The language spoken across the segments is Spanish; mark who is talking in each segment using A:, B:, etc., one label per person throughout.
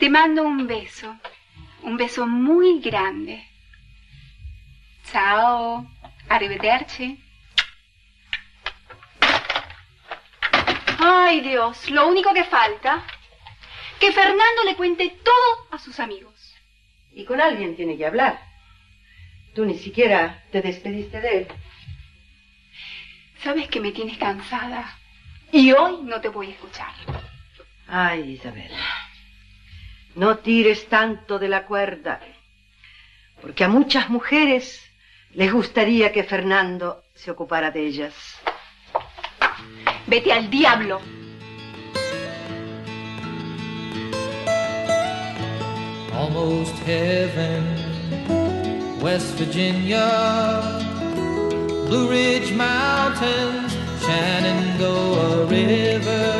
A: Te mando un beso. Un beso muy grande. Chao. Arrivederci. Ay, Dios, lo único que falta, que Fernando le cuente todo a sus amigos.
B: Y con alguien tiene que hablar. Tú ni siquiera te despediste de él.
A: Sabes que me tienes cansada y hoy no te voy a escuchar.
B: Ay, Isabel, no tires tanto de la cuerda, porque a muchas mujeres les gustaría que Fernando se ocupara de ellas.
A: Vete al diablo.
C: Almost heaven, West Virginia, Blue Ridge Mountains, Shenandoah River.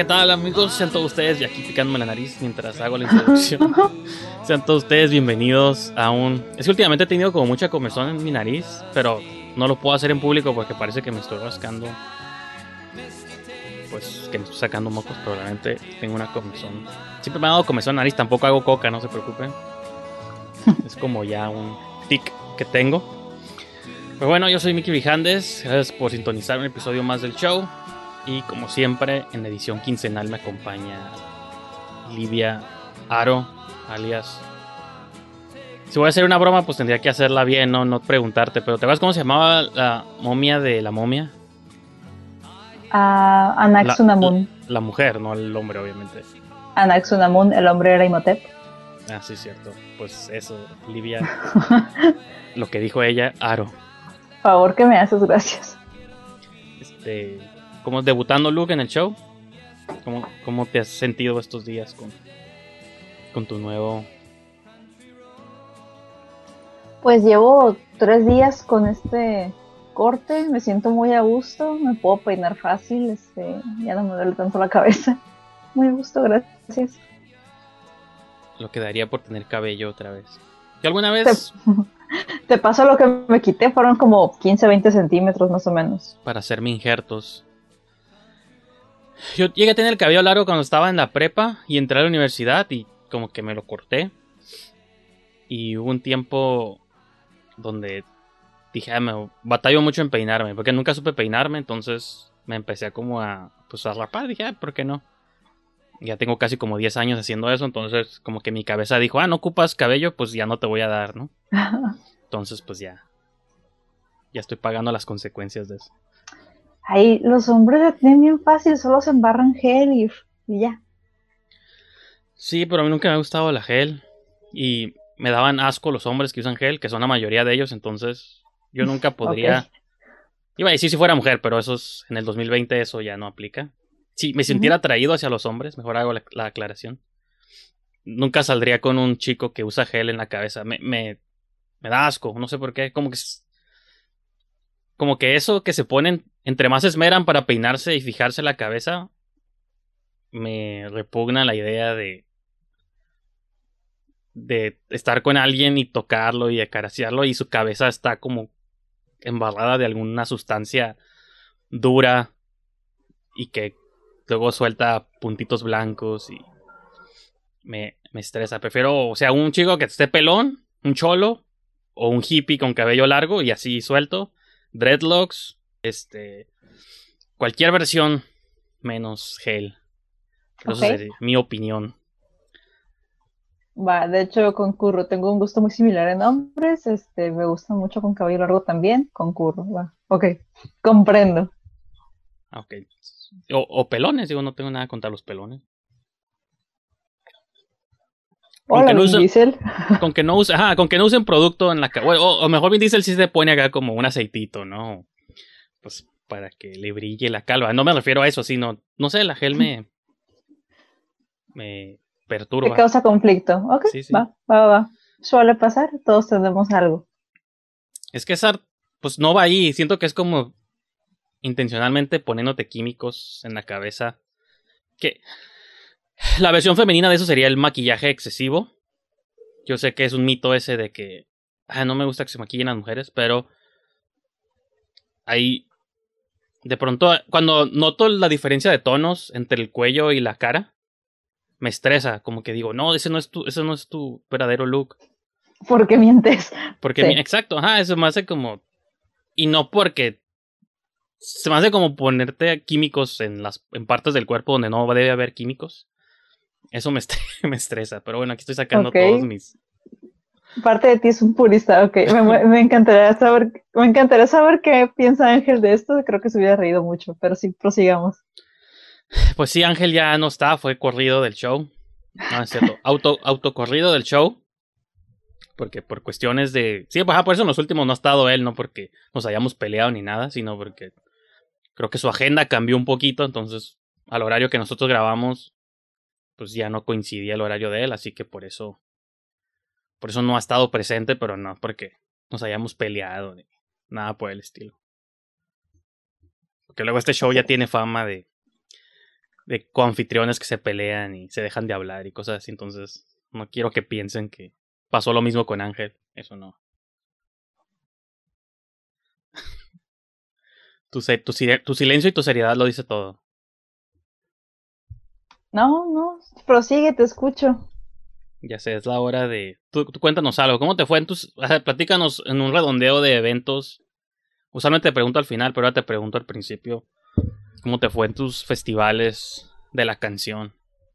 D: ¿qué tal amigos? Sean todos ustedes, y aquí picándome la nariz mientras hago la introducción. Sean todos ustedes bienvenidos a un... Es que últimamente he tenido como mucha comezón en mi nariz, pero no lo puedo hacer en público porque parece que me estoy rascando. Pues que me estoy sacando mocos, pero realmente tengo una comezón. Siempre me ha dado comezón en la nariz, tampoco hago coca, no se preocupen. Es como ya un tic que tengo. Pues bueno, yo soy Mickey Vijandes, gracias por sintonizar un episodio más del show. Y como siempre, en la edición quincenal me acompaña Livia Aro, alias. Si voy a hacer una broma, pues tendría que hacerla bien, no, no preguntarte. Pero ¿te acuerdas cómo se llamaba la momia de la momia?
E: a Anaxunamun.
D: La, la mujer, no el hombre, obviamente.
E: Anaxunamun, el hombre era Imhotep.
D: Ah, sí, cierto. Pues eso, Livia. lo que dijo ella, Aro.
E: Favor que me haces, gracias.
D: Este, como debutando Luke en el show. ¿Cómo, cómo te has sentido estos días con, con tu nuevo
E: Pues llevo tres días con este corte, me siento muy a gusto, me puedo peinar fácil, este, ya no me duele tanto la cabeza. Muy a gusto, gracias.
D: lo que daría por tener cabello otra vez? Yo alguna vez,
E: Te paso lo que me quité, fueron como 15, 20 centímetros más o menos.
D: para hacerme injertos. Yo llegué a tener el cabello largo cuando estaba en la prepa y entré a la universidad y como que me lo corté. Y hubo un tiempo donde dije, "Ah, me batallo mucho en peinarme, porque nunca supe peinarme, entonces me empecé a como a, pues a rapar, dije, "Ah, ¿por qué no? Ya tengo casi como 10 años haciendo eso, entonces como que mi cabeza dijo, ah, no ocupas cabello, pues ya no te voy a dar, ¿no? Entonces pues ya, ya estoy pagando las consecuencias de eso.
E: Ahí los hombres la tienen bien fácil, solo se embarran gel y, y ya.
D: Sí, pero a mí nunca me ha gustado la gel. Y me daban asco los hombres que usan gel, que son la mayoría de ellos, entonces yo nunca podría...
E: Ok.
D: Iba a decir si fuera mujer, pero eso es, en el 2020 eso ya no aplica. Si me sintiera atraído hacia los hombres, mejor hago la, la aclaración. Nunca saldría con un chico que usa gel en la cabeza. Me, me, me da asco, no sé por qué. Como que, como que eso que se ponen, entre más esmeran para peinarse y fijarse la cabeza, me repugna la idea de de estar con alguien y tocarlo y acariciarlo y su cabeza está como embarrada de alguna sustancia dura y que luego suelta puntitos blancos y me, me estresa. Prefiero, o sea, un chico que esté pelón, un cholo o un hippie con cabello largo y así suelto, dreadlocks, este, cualquier versión menos
E: Ok.
D: Eso sería mi opinión.
E: Va, de hecho yo concurro, tengo un gusto muy similar en hombres, este, me gusta mucho con cabello largo también, concurro, va. Ok, comprendo.
D: Ok. O, o pelones, digo, no tengo nada contra los pelones. Con
E: Hola,
D: que no usa-
E: Diesel.
D: Con que no usen, ajá, con que no usen producto en la o, o mejor Vin Diesel sí se pone acá como un aceitito, ¿no? Pues para que le brille la calva. No me refiero a eso, sino, no sé, la gel me, me
E: Te
D: perturba.
E: causa conflicto. Ok,
D: Sí, sí.
E: va, va, va. Suele pasar, todos tenemos algo.
D: Es que esa, pues no va ahí. Siento que es como intencionalmente poniéndote químicos en la cabeza. Que la versión femenina de eso sería el maquillaje excesivo. Yo sé que es un mito ese de que ah, no me gusta que se maquillen las mujeres, pero ahí de pronto cuando noto la diferencia de tonos entre el cuello y la cara, me estresa, como que digo, no, ese no es tu, ese no es tu verdadero look.
E: ¿Por qué mientes?
D: Porque,
E: Sí.
D: mi- exacto, ajá, eso me hace como. Y no porque. Se me hace como ponerte químicos en las en partes del cuerpo donde no debe haber químicos. Eso me, estre- me estresa. Pero bueno, aquí estoy sacando todos mis.
E: Parte de ti es un purista, ok. Me, encantaría saber, me encantaría saber qué piensa Ángel de esto. Creo que se hubiera reído mucho, pero sí, prosigamos.
D: Pues sí, Ángel ya no está, fue corrido del show. No, es cierto. Auto, autocorrido del show. Porque por cuestiones de. Sí, pues, ajá, por eso en los últimos no ha estado él, no porque nos hayamos peleado ni nada, sino porque creo que su agenda cambió un poquito, entonces al horario que nosotros grabamos, pues ya no coincidía el horario de él, así que por eso. Por eso no ha estado presente, pero no porque nos hayamos peleado ni nada por el estilo. Porque luego este show ya tiene fama de de coanfitriones que se pelean y se dejan de hablar y cosas así. Entonces, no quiero que piensen que pasó lo mismo con Ángel. Eso no. Tu, tu silencio y tu seriedad lo dice todo.
E: No, no, prosigue, te escucho.
D: Ya sé, es la hora de. Tú, tú cuéntanos algo. ¿Cómo te fue en tus. platícanos en un redondeo de eventos. Usualmente te pregunto al final, pero ahora te pregunto al principio. ¿Cómo te fue en tus festivales de la canción?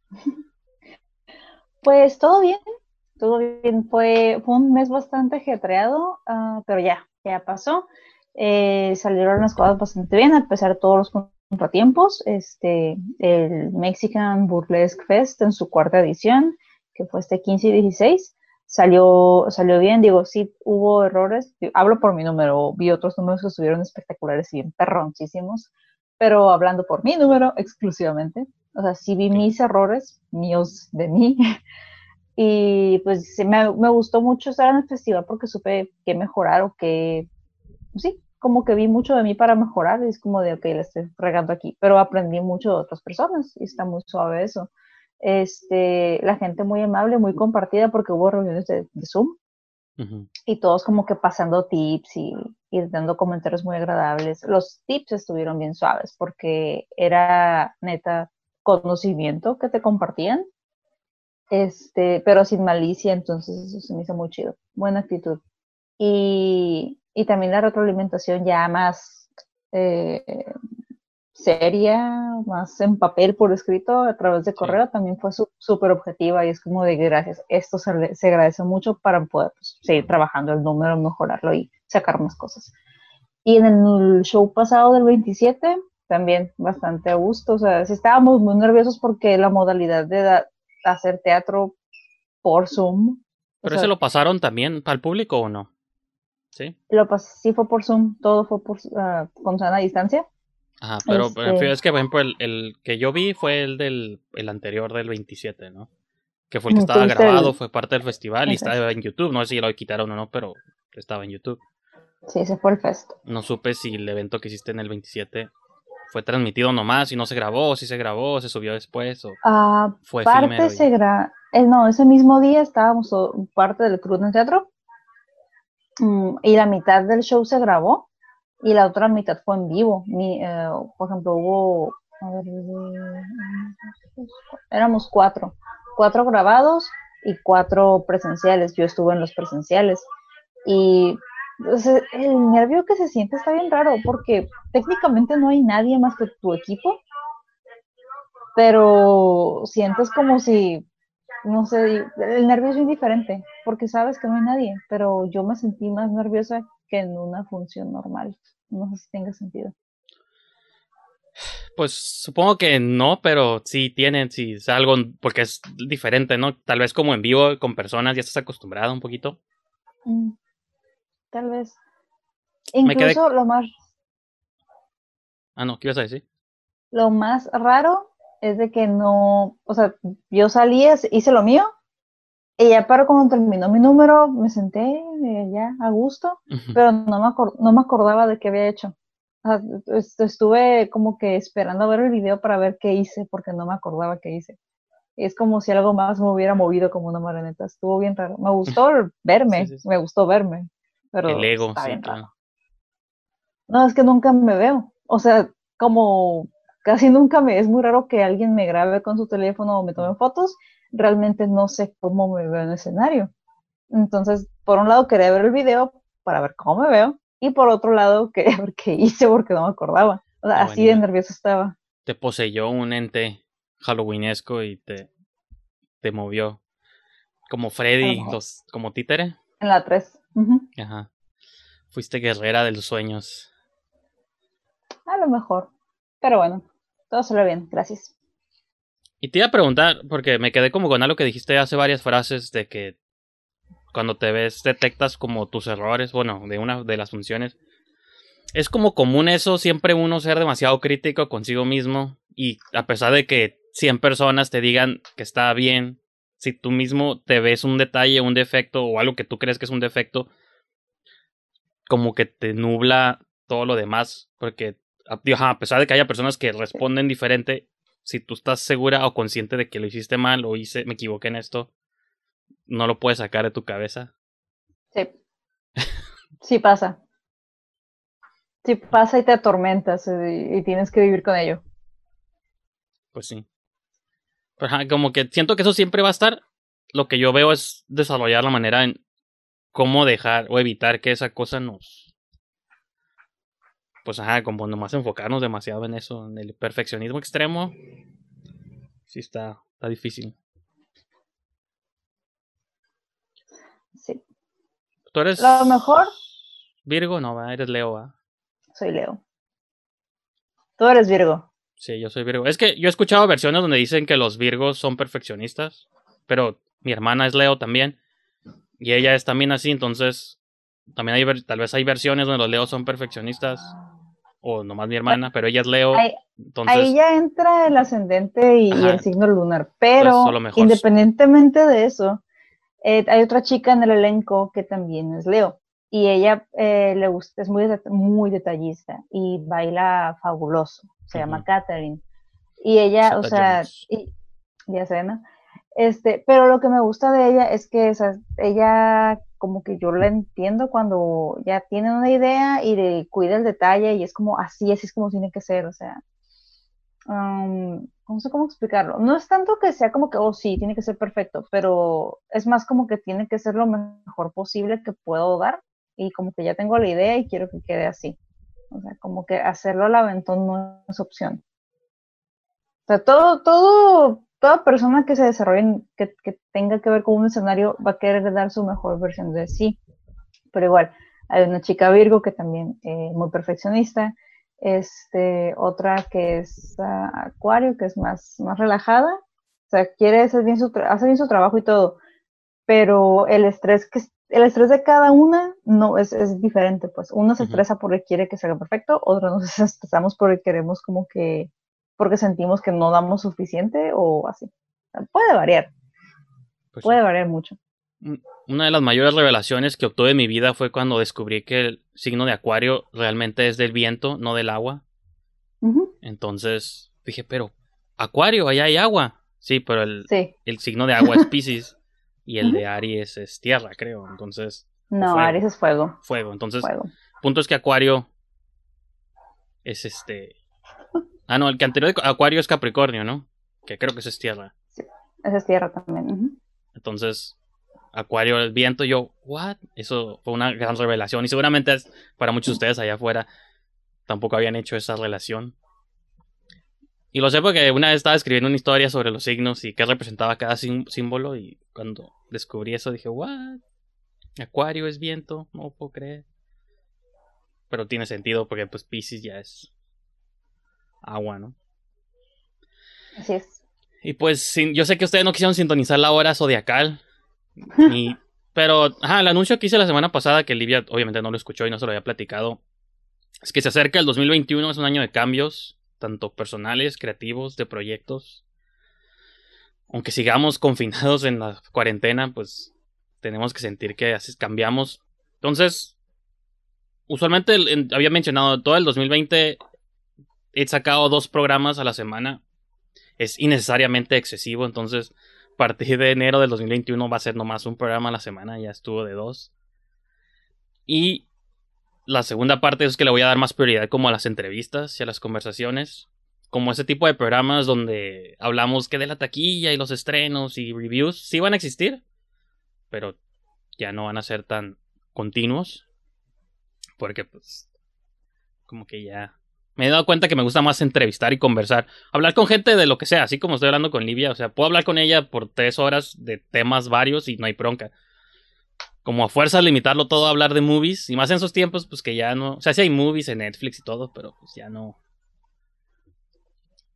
E: Pues todo bien, todo bien. Fue, fue un mes bastante ajetreado, ah, pero ya, ya pasó. Eh, salieron las cosas bastante bien, a pesar de todos los contratiempos. Este, el Mexican Burlesque Fest en su cuarta edición, que fue este 15 y 16, salió, salió bien. Digo, sí hubo errores. Hablo por mi número, vi otros números que estuvieron espectaculares y bien perroncísimos, pero hablando por mi número exclusivamente. O sea, sí vi mis errores míos de mí. Y pues me, me gustó mucho estar en el festival porque supe qué mejorar o qué, sí, como que vi mucho de mí para mejorar. Y es como de, ok, la estoy regando aquí. Pero aprendí mucho de otras personas y está muy suave eso. Este, la gente muy amable, muy compartida porque hubo reuniones de, de Zoom y todos como que pasando tips y, y dando comentarios muy agradables. Los tips estuvieron bien suaves porque era neta conocimiento que te compartían, este, pero sin malicia, entonces eso se me hizo muy chido. Buena actitud. Y, y también la retroalimentación ya más eh, seria, más en papel por escrito a través de
D: Sí.
E: correo, también fue súper objetiva y es como de gracias. Esto se, agradece mucho para poder pues, seguir trabajando el número, mejorarlo y sacar más cosas. Y en el show pasado del 27, también bastante a gusto. O sea, sí estábamos muy nerviosos porque la modalidad de hacer teatro por Zoom.
D: ¿Pero
E: sea,
D: ese lo pasaron también el público o no? ¿Sí?
E: lo sí fue por Zoom, todo fue por, ah, con sana distancia.
D: Ajá, pero
E: Este-
D: es que, por ejemplo, el, el que yo vi fue el del el anterior del 27, ¿no? Que fue el que estaba grabado,
E: el-
D: fue parte del festival y estaba en YouTube. No sé si lo quitaron o no, pero estaba en YouTube.
E: Sí, ese fue el fest.
D: No supe si el evento que hiciste en el 27 fue transmitido nomás y no se grabó, o si se grabó, o se subió después, o
E: Ah,
D: fue
E: parte se gra eh, no, ese mismo día estábamos parte del crew en el teatro mm, y la mitad del show se grabó y la otra mitad fue en vivo. Mi, eh, por ejemplo, hubo, a ver, éramos cuatro, cuatro grabados y cuatro presenciales. Yo estuve en los presenciales y el nervio que se siente está bien raro porque técnicamente no hay nadie más que tu equipo, pero sientes como si, no sé, el nervio es bien diferente porque sabes que no hay nadie, pero yo me sentí más nerviosa que en una función normal. No sé si tenga sentido.
D: Pues supongo que no, pero sí tienen, sí, es algo, porque es diferente, ¿no? Tal vez como en vivo con personas ya estás acostumbrado un poquito.
E: Mm, Tal vez.
D: Me quedé-
E: Incluso lo más,
D: Ah, no, ¿qué ibas a decir?
E: lo más raro es de que no, o sea, yo salí, hice lo mío, y ya para cuando terminó mi número, me senté eh, ya a gusto, pero no me, no me acordaba de qué había hecho. O sea, est- estuve como que esperando a ver el video para ver qué hice, porque no me acordaba qué hice. Es como si algo más me hubiera movido como una marioneta. Estuvo bien raro. Me gustó verme,
D: Sí, sí, sí.
E: me gustó verme, pero
D: El ego,
E: está
D: sí,
E: bien raro.
D: claro.
E: No, es que nunca me veo. O sea, como casi nunca me, es muy raro que alguien me grabe con su teléfono o me tome fotos. Realmente no sé cómo me veo en el escenario. Entonces, por un lado quería ver el video para ver cómo me veo y por otro lado quería ver qué hice porque no me acordaba. O sea, así de
D: buena.
E: nerviosa estaba.
D: Te poseyó un ente halloweenesco y te, te movió. Como Freddy, los, como títere.
E: En la 3.
D: Ajá. Fuiste guerrera de los sueños.
E: A lo mejor. Pero bueno, todo salió bien. Gracias.
D: Y te iba a preguntar, porque me quedé como con algo que dijiste hace varias frases de que cuando te ves detectas como tus errores, bueno, de una de las funciones. Es como común eso, siempre uno ser demasiado crítico consigo mismo y a pesar de que 100 personas te digan que está bien, si tú mismo te ves un detalle, un defecto o algo que tú crees que es un defecto, como que te nubla todo lo demás, porque a pesar de que haya personas que responden diferente, si tú estás segura o consciente de que lo hiciste mal o hice, me equivoqué en esto, no lo puedes sacar de tu cabeza.
E: Sí. Sí pasa. Sí pasa y te atormentas eh, y, y tienes que vivir con ello.
D: Pues sí. Pero, como que siento que eso siempre va a estar. Lo que yo veo es desarrollar la manera en cómo dejar o evitar que esa cosa nos. Pues ajá, como nomás enfocarnos demasiado en eso, en el perfeccionismo extremo. Sí, está, está difícil.
E: Sí.
D: ¿Tú eres.
E: Lo mejor,
D: Virgo? No, ¿verdad? eres Leo, ¿verdad?
E: soy Leo. Tú eres Virgo.
D: Sí, yo soy Virgo. Es que yo he escuchado versiones donde dicen que los Virgos son perfeccionistas, pero mi hermana es Leo también y ella es también así, entonces también hay tal vez hay versiones donde los Leos son perfeccionistas o nomás mi hermana, pero ella es Leo,
E: Ahí,
D: entonces
E: ahí ya entra el ascendente y, el signo lunar, pero independientemente de eso, eh, hay otra chica en el elenco que también es Leo y ella eh, le gusta, es muy, muy detallista y baila fabuloso, se llama. Catherine. Y ella, o sea, y- ya sé, ¿no? Este, pero lo que me gusta de ella es que ella como que yo la entiendo cuando ya tiene una idea y cuida el detalle y es como así, así es como tiene que ser, o sea, um, no sé cómo explicarlo. No es tanto que sea como que, oh sí, tiene que ser perfecto, pero es más como que tiene que ser lo mejor posible que puedo dar y como que ya tengo la idea y quiero que quede así. O sea, como que hacerlo al aventón no es opción. O sea, todo, todo, toda persona que se desarrolle, que, que tenga que ver con un escenario, va a querer dar su mejor versión de sí. Pero igual, hay una chica Virgo que también eh, muy perfeccionista, este, otra que es ah, Acuario, que es más, más relajada, o sea, quiere hacer bien su, hace bien su trabajo y todo, pero el estrés que el estrés de cada una no es, es diferente, pues uno se
D: Ujú.
E: estresa porque quiere que salga perfecto, otros nos estresamos porque queremos como que, porque sentimos que no damos suficiente o así. Puede variar,
D: pues,
E: puede variar mucho.
D: una de las mayores revelaciones que obtuve en mi vida fue cuando descubrí que el signo de Acuario realmente es del viento, no del agua. Entonces dije, pero Acuario, allá hay agua. Sí, pero el,
E: Sí,
D: el signo de agua es Pisces y el de Aries es tierra, creo. Entonces,
E: no,
D: fuego.
E: Aries es fuego,
D: fuego. Entonces,
E: fuego.
D: punto es que Acuario es este. Ah, no, el que anterior de Acuario es Capricornio, ¿no? Que creo que ese es tierra.
E: Esa es tierra también.
D: Entonces, Acuario, el viento, yo, ¿what? Eso fue una gran revelación. Y seguramente es- para muchos de ustedes allá afuera tampoco habían hecho esa relación. Y lo sé porque una vez estaba escribiendo una historia sobre los signos y qué representaba cada símbolo. Y cuando descubrí eso dije, ¿what? Acuario es viento, no puedo creer. Pero tiene sentido porque pues Pisces ya es agua, ¿no?
E: Así es.
D: Y pues sin- yo sé que ustedes no quisieron sintonizar la hora zodiacal. Ni, pero, ajá, el anuncio que hice la semana pasada, que Livia obviamente no lo escuchó y no se lo había platicado, es que se acerca el 2021, es un año de cambios, tanto personales, creativos, de proyectos. Aunque sigamos confinados en la cuarentena, pues tenemos que sentir que así cambiamos. Entonces, usualmente en- había mencionado todo el 2020 he sacado dos programas a la semana es innecesariamente excesivo. Entonces, a partir de enero del 2021 va a ser nomás un programa a la semana. Ya estuvo de dos. Y la segunda parte es que le voy a dar más prioridad como a las entrevistas y a las conversaciones. Como ese tipo de programas donde hablamos que de la taquilla y los estrenos y reviews sí van a existir. Pero ya no van a ser tan continuos. Porque pues... Como que ya me he dado cuenta que me gusta más entrevistar y conversar. Hablar con gente de lo que sea, así como estoy hablando con Livia. O sea, puedo hablar con ella por tres horas de temas varios y no hay bronca. Como a fuerza limitarlo todo a hablar de movies. Y más en esos tiempos, pues que ya no. O sea, sí hay movies en Netflix y todo, pero pues ya no.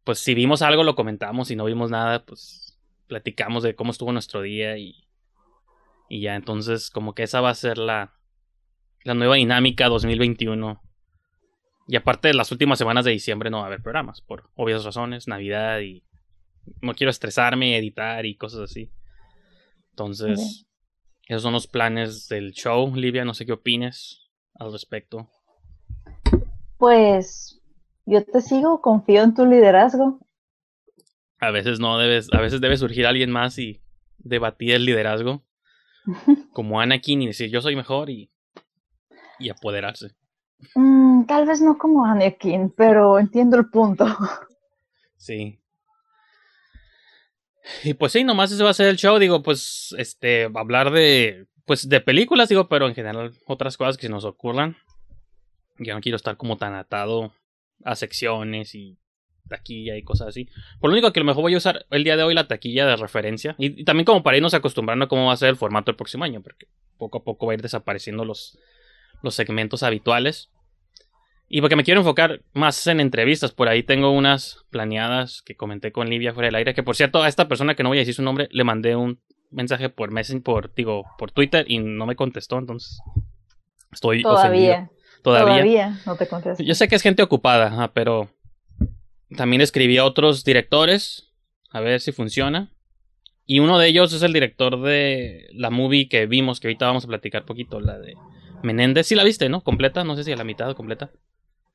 D: Pues si vimos algo, lo comentamos. Si no vimos nada, pues platicamos de cómo estuvo nuestro día y. Y ya, entonces, como que esa va a ser la. La nueva dinámica 2021. Y aparte de las últimas semanas de diciembre no va a haber programas, por obvias razones, Navidad y no quiero estresarme, editar y cosas así. Entonces, esos son los planes del show. Livia, no sé qué opines al respecto.
E: Pues yo te sigo, confío en tu liderazgo.
D: A veces no debes, a veces debe surgir alguien más y debatir el liderazgo. Como Anakin y decir yo soy mejor y, y apoderarse.
E: Mm, tal vez no como Anakin, pero entiendo el punto.
D: Sí. Y pues sí, nomás ese va a ser el show, digo, pues, este, hablar de, pues, de películas, digo, pero en general otras cosas que se nos ocurran. Ya no quiero estar como tan atado a secciones y taquilla y cosas así. Por lo único que a lo mejor voy a usar el día de hoy la taquilla de referencia. Y, y también como para irnos acostumbrando a cómo va a ser el formato el próximo año, porque poco a poco va a ir desapareciendo los, los segmentos habituales. Y porque me quiero enfocar más en entrevistas, por ahí tengo unas planeadas que comenté con Livia fuera del aire, que por cierto a esta persona que no voy a decir su nombre le mandé un mensaje por Messenger, por, digo, por Twitter y no me contestó, entonces estoy.
E: Todavía,
D: Todavía.
E: todavía no te contesto.
D: Yo sé que es gente ocupada, pero también escribí a otros directores a ver si funciona. Y uno de ellos es el director de la movie que vimos, que ahorita vamos a platicar poquito, la de Menéndez. Sí la viste, ¿no? Completa, no sé si a la mitad o completa.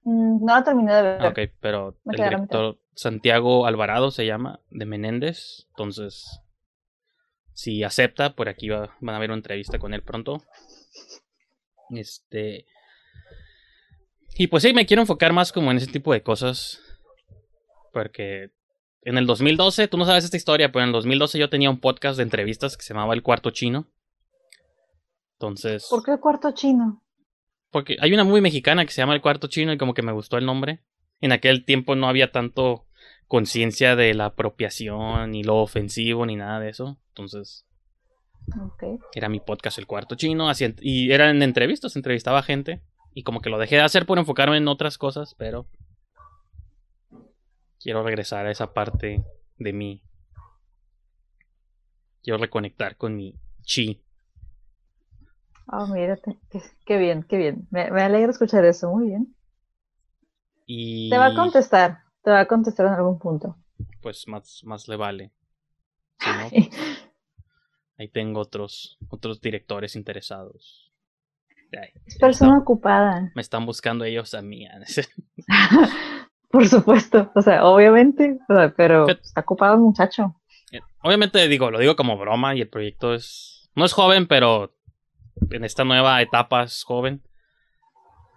E: Mm, no la terminé de ver.
D: Ah, ok, pero
E: Me
D: el director Santiago Alvarado se llama, de Menéndez. Entonces, si acepta, por aquí va- van a ver una entrevista con él pronto. Este. Y pues sí, me quiero enfocar más como en ese tipo de cosas. Porque en el 2012, tú no sabes esta historia, pero en el 2012 yo tenía un podcast de entrevistas que se llamaba El Cuarto Chino. Entonces.
E: ¿Por qué el cuarto chino?
D: Porque hay una muy mexicana que se llama El Cuarto Chino y como que me gustó el nombre. En aquel tiempo no había tanto conciencia de la apropiación, ni lo ofensivo, ni nada de eso. Entonces, era mi podcast El Cuarto Chino. hacía- y eran entrevistas, entrevistaba gente. Y como que lo dejé de hacer por enfocarme en otras cosas, pero quiero regresar a esa parte de mí. Quiero reconectar con mi chi.
E: Ah, mírate, qué, qué bien, qué bien. Me, me alegra escuchar eso, muy bien.
D: Y
E: Te va a contestar, te va a contestar en algún punto.
D: pues más, más le vale. Si no, pues, ahí tengo otros, otros directores interesados. Ay,
E: Es persona ocupada.
D: me están buscando ellos a mí.
E: Por supuesto, o sea, obviamente, pero
D: Pero-
E: está ocupado el muchacho.
D: Obviamente digo, lo digo como broma y el proyecto es. No es joven, pero en esta nueva etapa es joven.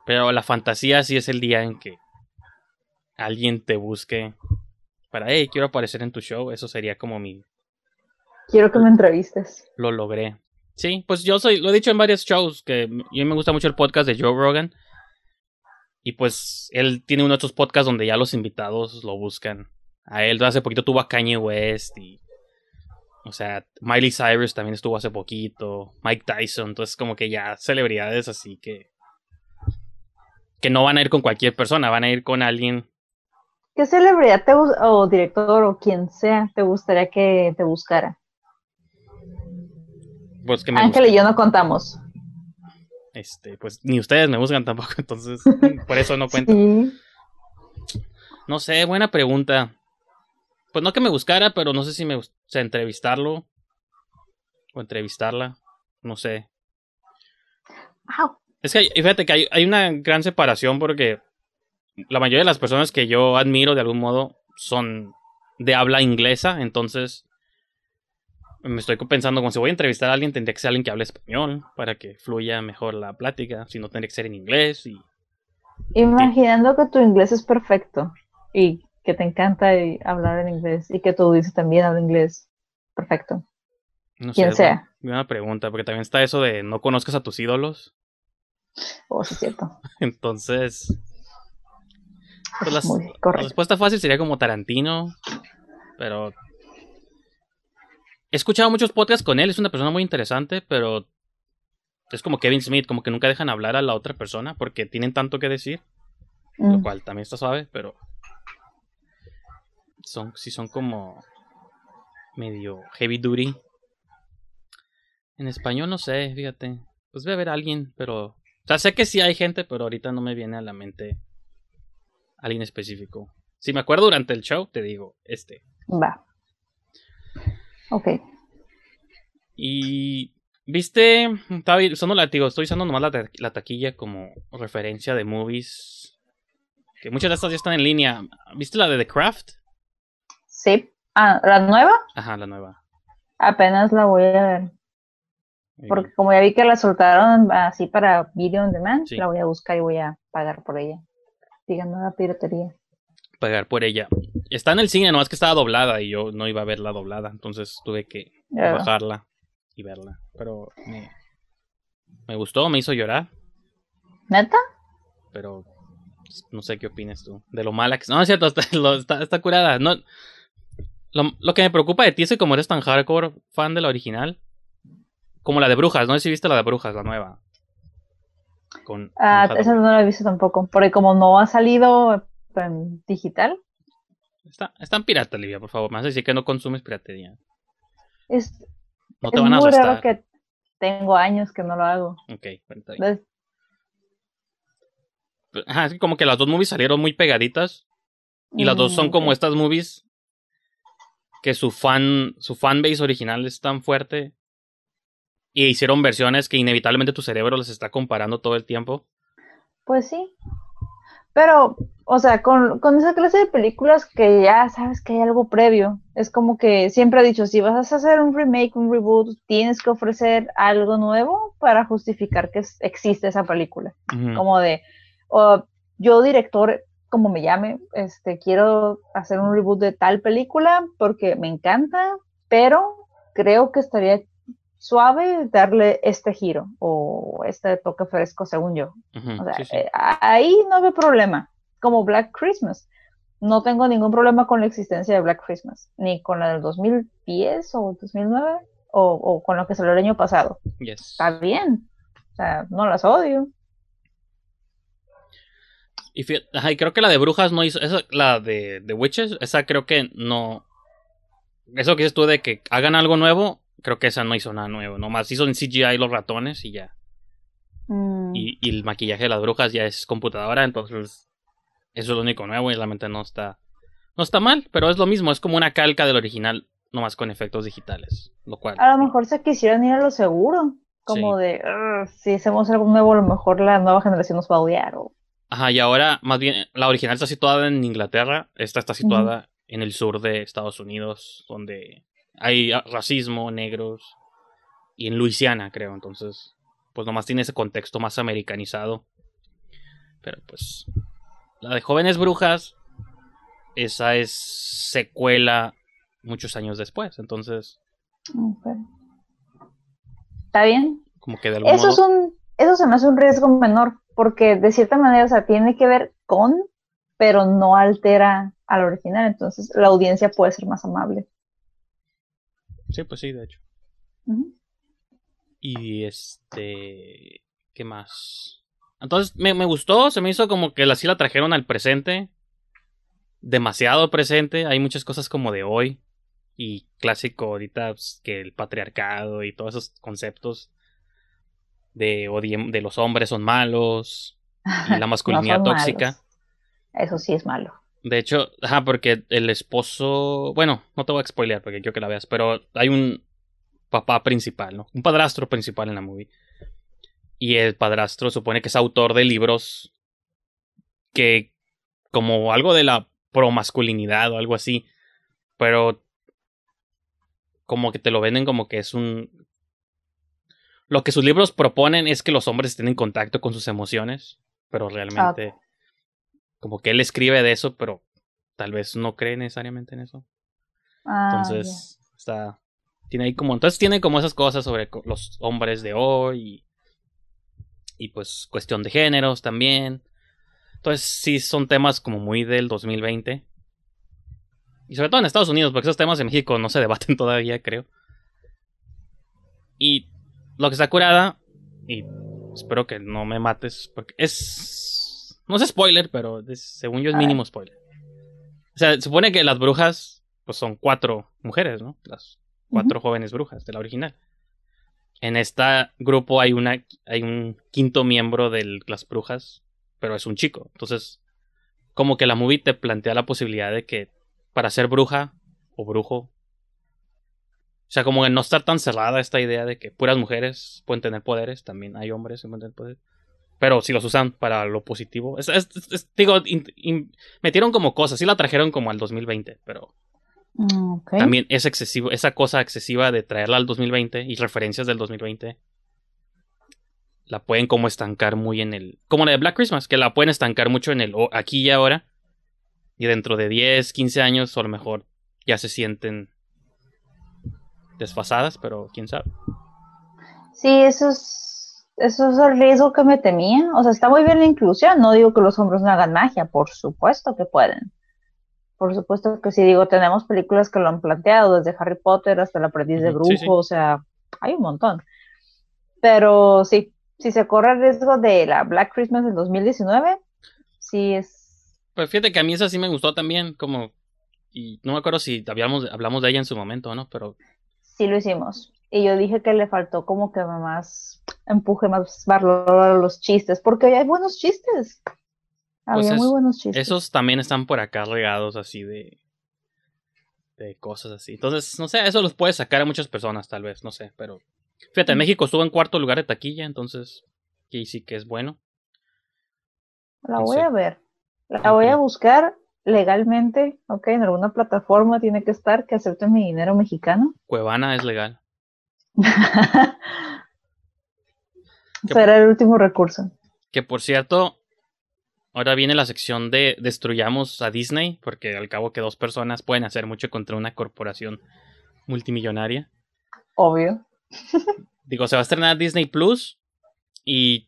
D: Pero la fantasía sí es el día en que alguien te busque para, hey, quiero aparecer en tu show. Eso sería como mi.
E: Quiero que me entrevistes.
D: Lo logré. Sí, pues yo soy, lo he dicho en varios shows, que a mí me gusta mucho el podcast de Joe Rogan. Y pues él tiene uno de estos podcasts donde ya los invitados lo buscan. A él hace poquito tuvo a Kanye West y... O sea, Miley Cyrus también estuvo hace poquito. Mike Tyson. Entonces como que ya celebridades así que... Que no van a ir con cualquier persona, van a ir con alguien
E: ¿Qué celebridad te o director o quien sea te gustaría que te buscara?
D: Pues que me
E: Ángel y yo no contamos.
D: Este, pues ni ustedes me buscan tampoco, entonces por eso no cuento.
E: Sí.
D: No sé, buena pregunta. Pues no que me buscara, pero no sé si me o sea, entrevistarlo o entrevistarla, no sé.
E: Au.
D: Es que fíjate que hay, hay una gran separación porque la mayoría de las personas que yo admiro de algún modo son de habla inglesa, entonces me estoy pensando como si voy a entrevistar a alguien tendría que ser alguien que hable español para que fluya mejor la plática, si no tendría que ser en inglés y
E: Imaginando que tu inglés es perfecto y que te encanta y hablar en inglés y que tu audiencia también habla inglés perfecto.
D: no sé.
E: Quien
D: es
E: sea.
D: buena- buena pregunta, porque también está eso de no conozcas a tus ídolos,
E: Oh, sí, es cierto.
D: entonces pues
E: Es
D: las-
E: muy
D: La respuesta fácil sería como Tarantino, pero he escuchado muchos podcasts con él, es una persona muy interesante, pero es como Kevin Smith, como que nunca dejan hablar a la otra persona porque tienen tanto que decir, lo
E: Mm.
D: cual también está suave, pero son sí son como medio heavy duty. En español no sé, fíjate. Pues ver a alguien, pero o sea, sé que sí hay gente, pero ahorita no me viene a la mente alguien específico. Si me acuerdo durante el show, te digo, este.
E: Va. Ok.
D: Y viste, estaba usando la, digo, estoy usando nomás la, ta- la taquilla como referencia de movies. Que muchas de estas ya están en línea. ¿Viste la de The Craft?
E: Sí. Ah, la nueva
D: Ajá, la nueva.
E: apenas la voy a ver.
D: Muy
E: Porque
D: bien.
E: como ya vi que la soltaron así para video on demand,
D: Sí.
E: la voy a buscar y voy a pagar por ella. Díganme la piratería.
D: Pagar por ella. Está en el cine, nomás que estaba doblada y yo no iba a verla doblada. Entonces tuve que bajarla y verla. Pero me, me gustó, me hizo llorar.
E: ¿Neta?
D: pero no sé qué opinas tú de lo mala que no es cierto está, lo- está, está curada no lo, lo que me preocupa de ti es que como eres tan hardcore fan de la original como la de brujas no sé si viste la de brujas la nueva con
E: Ah,
D: con
E: esa no la he visto tampoco. Porque como no ha salido en digital,
D: está, está en pirata Livia por favor me vas a decir que no consumes piratería
E: es,
D: no te
E: es
D: van a
E: muy raro que tengo años que no lo hago.
D: ok bueno, está bien.
E: Entonces,
D: Ajá, es que como que las dos movies salieron muy pegaditas y las dos son
E: mm,
D: como estas movies que su fan su fanbase original es tan fuerte y hicieron versiones que inevitablemente tu cerebro les está comparando todo el tiempo.
E: Pues sí. Pero, o sea, con, con esa clase de películas que ya sabes que hay algo previo, es como que siempre he dicho, si vas a hacer un remake, un reboot, tienes que ofrecer algo nuevo para justificar que existe esa película. Como de, o yo director, como me llame, este, quiero hacer un reboot de tal película porque me encanta, pero creo que estaría suave darle este giro o este toque fresco según yo. O sea,
D: sí, sí.
E: eh, ahí no veo problema. Como Black Christmas. No tengo ningún problema con la existencia de Black Christmas, ni con la del 2010 o 2009, o, o con lo que salió el año pasado.
D: Yes.
E: Está bien. O sea, no las odio.
D: Y, fíjate- ajá, y creo que la de brujas no hizo. Esa, la de, de Witches, esa creo que no. Eso que dices tú de que hagan algo nuevo, creo que esa no hizo nada nuevo. Nomás hizo en CGI los ratones y ya.
E: Mm,
D: Y, y el maquillaje de las brujas ya es computadora, entonces eso es lo único nuevo y realmente no está no está mal, pero es lo mismo, es como una calca del original, nomás con efectos digitales, lo cual
E: A lo mejor se quisieran ir a lo seguro. Como
D: Sí.
E: de, "Ugh, si hacemos algo nuevo, a lo mejor la nueva generación nos va a odiar. O...
D: Ajá, y ahora más bien la original está situada en Inglaterra, esta está situada en el sur de Estados Unidos, donde hay racismo, negros y en Luisiana, creo, entonces pues nomás tiene ese contexto más americanizado. Pero pues la de Jóvenes Brujas esa es secuela muchos años después, entonces.
E: Está bien.
D: como que de algún
E: Eso, es un, eso se me hace un riesgo menor, porque de cierta manera, o sea, tiene que ver con, pero no altera al original, entonces la audiencia puede ser más amable.
D: Sí, pues sí, de hecho. Y este. ¿Qué más? Entonces me, me gustó, se me hizo como que así la trajeron al presente. demasiado presente. Hay muchas cosas como de hoy. Y clásico ahorita pues, que el patriarcado y todos esos conceptos de, de los hombres son malos y la masculinidad
E: No
D: tóxica.
E: malos. Eso sí es malo.
D: De hecho, ajá, porque el esposo, bueno, no te voy a spoilear porque quiero que la veas, pero hay un papá principal, ¿no? Un padrastro principal en la movie. Y el padrastro supone que es autor de libros que como algo de la promasculinidad o algo así, pero como que te lo venden como que es un lo que sus libros proponen es que los hombres estén en contacto con sus emociones, pero realmente como que él escribe de eso, pero tal vez no cree necesariamente en eso.
E: Ah,
D: Entonces, está. Tiene ahí como. Entonces tiene como esas cosas sobre los hombres de hoy. Y, y pues cuestión de géneros también. Entonces, sí son temas como muy del 2020. Y sobre todo en Estados Unidos, porque esos temas en México no se debaten todavía, creo. Y lo que está curada. Y espero que no me mates. Porque es. No es spoiler, pero es- según yo es
E: Ah.
D: mínimo spoiler. O sea, supone que las brujas pues son cuatro mujeres, ¿no? Las cuatro jóvenes brujas de la original. En este grupo hay una hay un quinto miembro de las brujas, pero es un chico. Entonces, como que la movie te plantea la posibilidad de que para ser bruja o brujo o sea, como que no estar tan cerrada esta idea de que puras mujeres pueden tener poderes, también hay hombres que pueden tener poderes. Pero si los usan para lo positivo. Es, es- es- digo, in- in- metieron como cosas, sí la trajeron como al 2020, pero
E: Mm,
D: también es excesivo, esa cosa excesiva de traerla al 2020 y referencias del 2020 la pueden como estancar muy en el, como la de Black Christmas, que la pueden estancar mucho en el aquí y ahora y dentro de 10, 15 años o a lo mejor ya se sienten desfasadas, pero quién sabe.
E: Sí, eso es, eso es el riesgo que me temía. O sea, está muy bien la inclusión. No digo que los hombres no hagan magia, por supuesto que pueden. Por supuesto que sí, digo, tenemos películas que lo han planteado, desde Harry Potter hasta El aprendiz de brujo,
D: sí, sí.
E: o sea, hay un montón. Pero sí, si se corre el riesgo de la Black Christmas del 2019, sí es...
D: Pues fíjate que a mí esa sí me gustó también, como y no me acuerdo si hablamos, hablamos de ella en su momento, ¿no? Pero
E: Sí lo hicimos. Y yo dije que le faltó como que más empuje, más valor a los chistes, porque hoy hay buenos chistes. Había
D: Pues es-
E: muy buenos chistes.
D: Esos también están por acá regados así de. de cosas así. Entonces, no sé, eso los puede sacar a muchas personas, tal vez, no sé, pero. Fíjate,
E: Mm.
D: México estuvo en cuarto lugar de taquilla, entonces. Que sí que es bueno.
E: La
D: no
E: voy
D: sé.
E: a ver. La voy a buscar legalmente, ok, en alguna plataforma tiene que estar que acepte mi dinero mexicano.
D: Cuevana es legal. ¿Qué-
E: Será el último recurso.
D: Que por cierto, ahora viene la sección de destruyamos a Disney, porque al cabo que dos personas pueden hacer mucho contra una corporación multimillonaria.
E: Obvio.
D: Digo, se va a estrenar Disney Plus y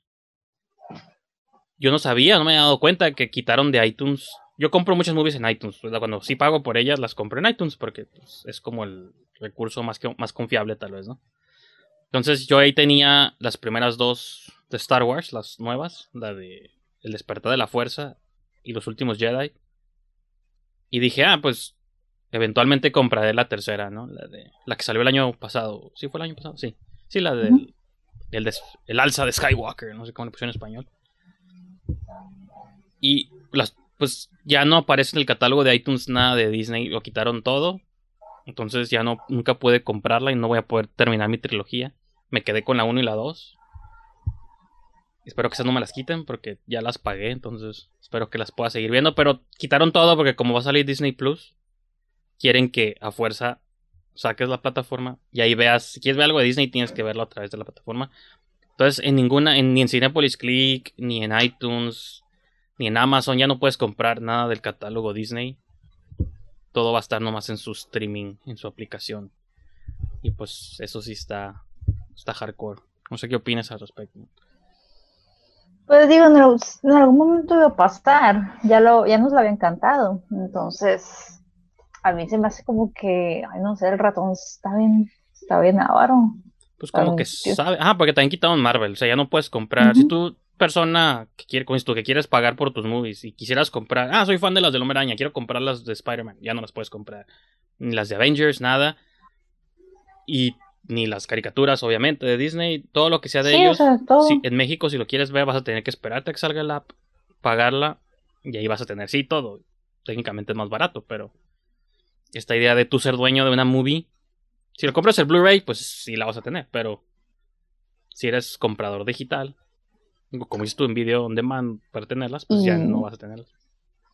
D: yo no sabía, no me había dado cuenta que quitaron de iTunes. Yo compro muchas movies en iTunes, cuando sí pago por ellas las compro en iTunes porque pues, es como el recurso más, que, más confiable tal vez, ¿no? Entonces yo ahí tenía las primeras dos de Star Wars, las nuevas, la de El despertar de la fuerza y los últimos Jedi. Y dije, ah, pues eventualmente compraré la tercera, ¿no? La de la que salió el año pasado. ¿Sí fue el año pasado? Sí. Sí, la del el, des- el alza de Skywalker, no sé cómo le pusieron en español. Y las pues ya no aparece en el catálogo de iTunes nada de Disney, lo quitaron todo. Entonces ya no nunca pude comprarla y no voy a poder terminar mi trilogía. Me quedé con la 1 y la 2. Espero que esas no me las quiten porque ya las pagué, entonces espero que las pueda seguir viendo, pero quitaron todo porque como va a salir Disney Plus, quieren que a fuerza saques la plataforma y ahí veas, si quieres ver algo de Disney tienes que verlo a través de la plataforma. Entonces, en ninguna, ni en Cinepolis Click, ni en iTunes, ni en Amazon ya no puedes comprar nada del catálogo Disney. Todo va a estar nomás en su streaming, en su aplicación. Y pues eso sí está, está hardcore. No sé qué opinas al respecto.
E: Pues digo, en, al- en algún momento iba a pasar. Ya, lo, ya nos lo habían cantado. Entonces, a mí se me hace como que, ay, no sé, el ratón está bien, está bien avaro.
D: Pues como que sabe. Ah, porque también quitaron Marvel. O sea, ya no puedes comprar. Si tú persona que quiere, dices tú, que quieres pagar por tus movies y quisieras comprar, ah, soy fan de las del Hombre Araña, quiero comprar las de Spider-Man, ya no las puedes comprar. Ni las de Avengers, nada. Y ni las caricaturas, obviamente, de Disney, todo lo que sea de
E: Sí, o
D: ellos.
E: sea, todo.
D: si- en México, si lo quieres ver, vas a tener que esperarte a que salga la app, pagarla, y ahí vas a tener, sí, todo. Técnicamente es más barato, pero esta idea de tú ser dueño de una movie, si lo compras el Blu-ray, pues sí la vas a tener, pero si eres comprador digital, como dices tú en video on demand para tenerlas, pues ya no vas a tenerlas.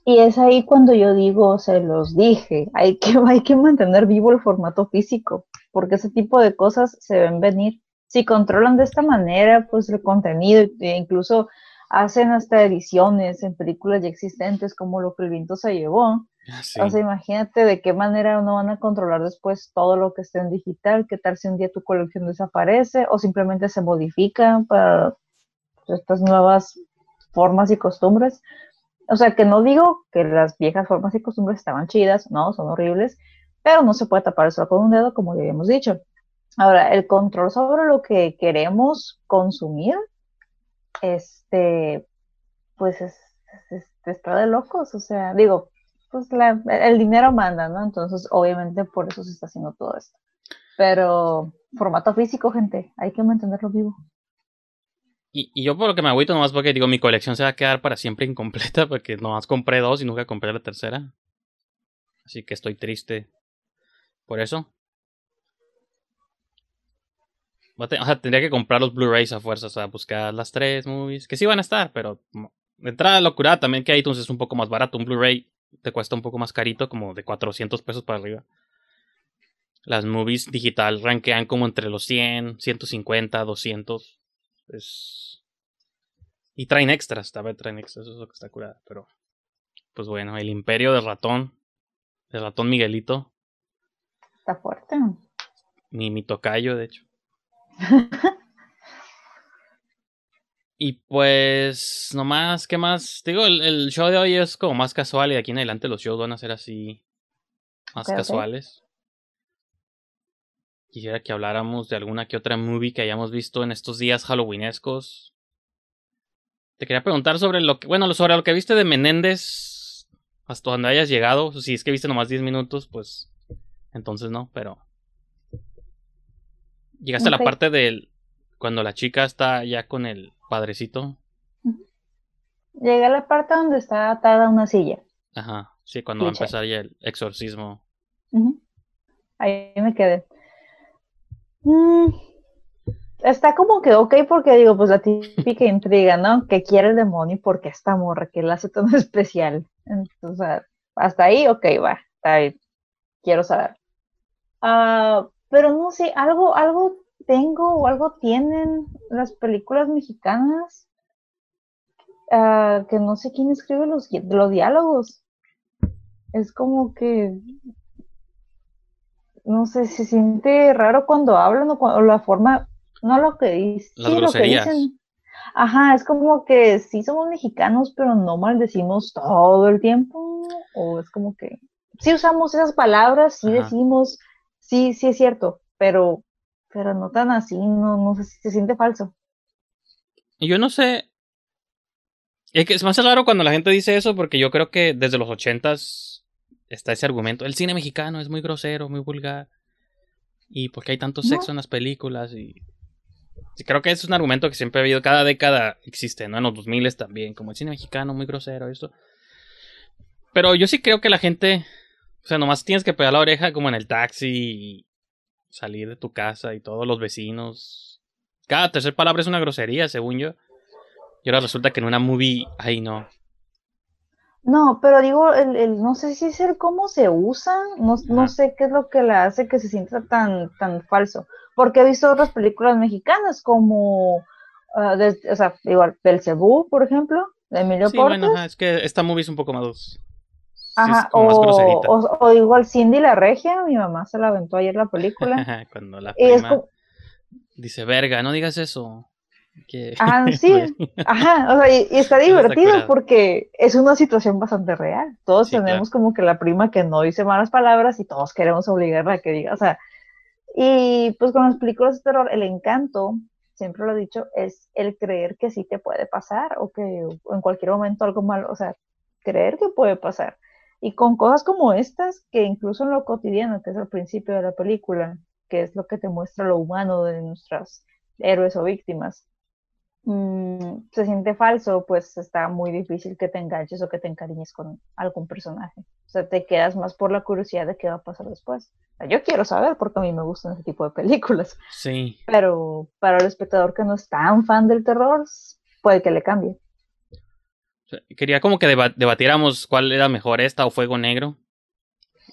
E: Y es ahí cuando yo digo, se los dije, hay que, hay que mantener vivo el formato físico, porque ese tipo de cosas se ven venir. Si controlan de esta manera, pues el contenido, e incluso hacen hasta ediciones en películas ya existentes, como lo que el viento se llevó.
D: Sí.
E: O sea, imagínate de qué manera no van a controlar después todo lo que esté en digital, qué tal si un día tu colección desaparece o simplemente se modifica para estas nuevas formas y costumbres. O sea, que no digo que las viejas formas y costumbres estaban chidas, no, son horribles, pero no se puede tapar eso con un dedo, como ya habíamos dicho. Ahora, el control sobre lo que queremos consumir, este, pues es, es- está de locos, o sea, digo, pues el dinero manda, ¿no? Entonces, obviamente por eso se está haciendo todo esto. Pero formato físico, gente, hay que mantenerlo vivo.
D: Y, y yo por lo que me agüito nomás porque digo, mi colección se va a quedar para siempre incompleta porque nomás compré dos y nunca compré la tercera. Así que estoy triste por eso. O sea, tendría que comprar los Blu-rays a fuerza, o sea, buscar las tres movies, que sí van a estar, pero mo- de entrada locura también que iTunes es un poco más barato. Un Blu-ray te cuesta un poco más carito, como de 400 pesos para arriba. Las movies digital rankean como entre los 100, 150, 200. Es... Y traen extras, también traen extras, eso es lo que está curada. Pero, pues bueno, el imperio del ratón, del ratón Miguelito,
E: Está fuerte.
D: mi tocayo, de hecho. Y pues, nomás, ¿qué más? Digo, el, el show de hoy es como más casual y de aquí en adelante los shows van a ser así, más casuales. Quisiera que habláramos de alguna que otra movie que hayamos visto en estos días halloweenescos. Te quería preguntar sobre lo que, bueno, sobre lo que viste de Menéndez, hasta donde hayas llegado. Si es que viste nomás 10 minutos, pues entonces no, pero... Llegaste a la parte del... Cuando la chica está ya con el padrecito.
E: Llegué a la parte donde está atada a una silla.
D: Ajá, sí, cuando va a empezar ya el exorcismo.
E: Ujú. Ahí me quedé. Mm, está como que ok porque digo, pues la típica intriga, ¿no? Que quiere el demonio y por qué esta morra, que la hace tan especial. Entonces, hasta ahí, ok, va, está bien. Quiero saber. Ah, pero no sé, algo, algo tengo o algo tienen las películas mexicanas ah, que no sé quién escribe los, los diálogos. Es como que no sé, se siente raro cuando hablan o, la forma, no lo que dicen,
D: Las
E: sí, lo que dicen. Ajá, es como que sí somos mexicanos, pero no maldecimos todo el tiempo, o es como que sí usamos esas palabras, sí
D: Ajá.
E: decimos, sí, sí es cierto, pero, pero no tan así, no, no sé si se siente falso.
D: Y yo no sé. Es que es más raro cuando la gente dice eso porque yo creo que desde los ochentas está ese argumento. El cine mexicano es muy grosero, muy vulgar. Y porque hay tanto
E: No.
D: sexo en las películas y... Sí, creo que es un argumento que siempre ha habido. Cada década existe, ¿no? En los 2000 también. Como el cine mexicano muy grosero, esto. Pero yo sí creo que la gente... O sea, nomás tienes que pegar la oreja como en el taxi y salir de tu casa y todos los vecinos. Cada tercera palabra es una grosería, según yo. Y ahora resulta que en una movie, ay no.
E: No, pero digo, el, el- no sé si es el cómo se usa, no, no sé qué es lo que le hace que se sienta tan, tan falso. Porque he visto otras películas mexicanas como, ah, des- o sea, igual, Belcebú, por ejemplo, de Emilio
D: Sí,
E: Portes.
D: bueno, ajá, es que esta movie es un poco más.
E: Ajá, o, o, o igual Cindy la Regia, mi mamá se la aventó ayer la película.
D: Cuando la
E: es
D: prima
E: como,
D: dice, verga, no digas eso. Que...
E: ah, sí, ajá, o sea, y, y está divertido porque es una situación bastante real. Todos
D: Sí,
E: tenemos como que la prima que no dice malas palabras y todos queremos obligarla a que diga, o sea, y pues con las películas de terror, el encanto siempre lo he dicho, es el creer que sí te puede pasar o que en cualquier momento algo malo, o sea, creer que puede pasar. Y con cosas como estas, que incluso en lo cotidiano, que es el principio de la película, que es lo que te muestra lo humano de nuestros héroes o víctimas, mm, se siente falso, pues está muy difícil que te enganches o que te encariñes con algún personaje. O sea, te quedas más por la curiosidad de qué va a pasar después. yo quiero saber porque a mí me gustan ese tipo de películas.
D: Sí.
E: Pero para el espectador que no es tan fan del terror, puede que le cambie.
D: Quería como que debatiéramos cuál era mejor esta o Fuego Negro.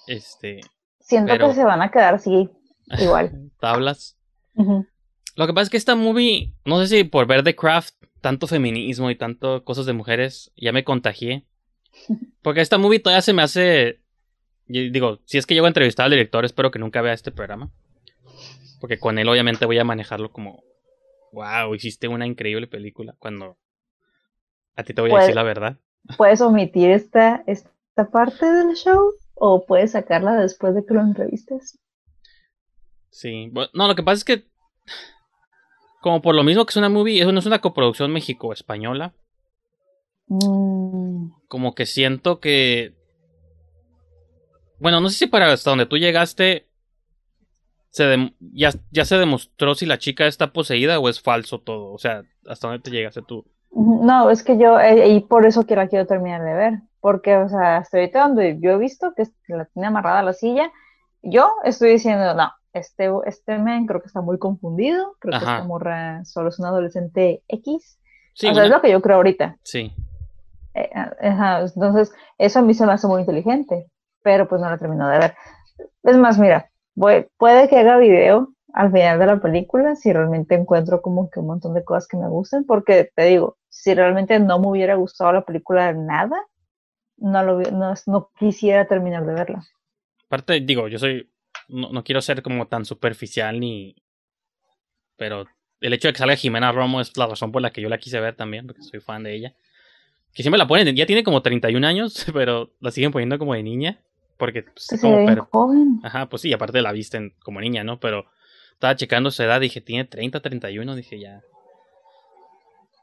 D: Este.
E: Siento que se van a quedar así, igual.
D: Tablas. Lo que pasa es que esta movie, no sé si por ver The Craft, tanto feminismo y tanto cosas de mujeres, ya me contagié. Porque esta movie todavía se me hace. Digo, si es que llego a entrevistar al director, espero que nunca vea este programa. Porque con él, obviamente, voy a manejarlo como. Wow, hiciste una increíble película. Cuando a ti te voy a decir la verdad.
E: ¿Puedes omitir esta, esta parte del show o puedes sacarla después de que lo entrevistes?
D: Sí, no, lo que pasa es que como por lo mismo que es una movie, eso no es una coproducción México-española.
E: Mm.
D: Como que siento que... Bueno, no sé si para hasta donde tú llegaste se ya, ya se demostró si la chica está poseída o es falso todo. O sea, hasta dónde te llegaste tú.
E: No, es que yo, eh, y por eso que la quiero terminar de ver, porque, o sea, hasta ahorita donde yo he visto que la tiene amarrada a la silla, yo estoy diciendo, no, este, este men creo que está muy confundido, creo que esta morra solo es un adolescente X. Sí, o sea, es lo que yo creo ahorita.
D: Sí.
E: Eh, entonces, eso a mí se me hace muy inteligente, pero pues no la termino de ver. Es más, mira, voy, puede que haga video al final de la película si realmente encuentro como que un montón de cosas que me gusten, porque te digo, si realmente no me hubiera gustado la película de nada, no, lo, no, no quisiera terminar de verla.
D: Aparte, digo, yo soy, no, quiero ser como tan superficial ni, pero el hecho de que salga Jimena Romo es la razón por la que yo la quise ver también, porque soy fan de ella. Que siempre la ponen, ya tiene como 31 años, pero la siguen poniendo como de niña. Porque
E: pues, como joven.
D: Ajá, pues sí, aparte la visten como niña, ¿no? Pero estaba checando su edad, dije, tiene 30, 31, dije ya.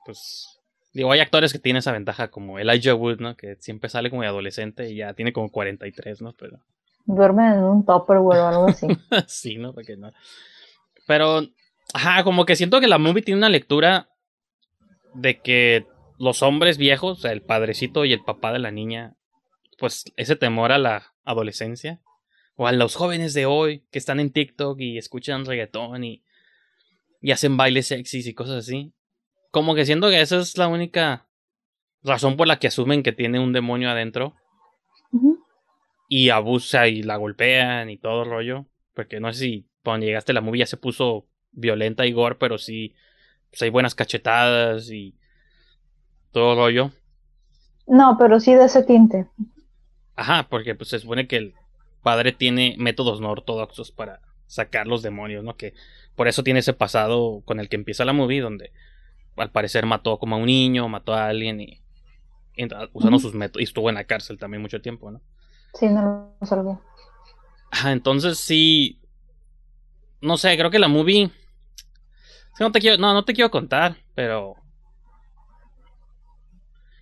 D: Pues. Digo, hay actores que tienen esa ventaja, como Elijah Wood, ¿no? Que siempre sale como de adolescente y ya tiene como 43, ¿no? Pero.
E: Duerme en un topper o algo así.
D: sí, ¿no? Porque no. Pero. Ajá, como que siento que la movie tiene una lectura de que los hombres viejos, o sea, el padrecito y el papá de la niña, pues ese temor a la adolescencia, o a los jóvenes de hoy que están en TikTok y escuchan reggaetón y, y hacen bailes sexys y cosas así. Como que siento que esa es la única razón por la que asumen que tiene un demonio adentro. Y abusa y la golpean y todo el rollo. Porque no sé si cuando llegaste la movie ya se puso violenta y gore, pero sí pues hay buenas cachetadas y todo el rollo.
E: No, pero sí de ese tinte.
D: Ajá, porque pues se supone que el, padre tiene métodos no ortodoxos para sacar los demonios, ¿no? Que por eso tiene ese pasado con el que empieza la movie, donde al parecer mató como a un niño, mató a alguien y, usando sus métodos, y estuvo en la cárcel también mucho tiempo, ¿no?
E: Sí, no lo sabía.
D: entonces sí, no sé, creo que la movie, no te quiero, no, no te quiero contar, pero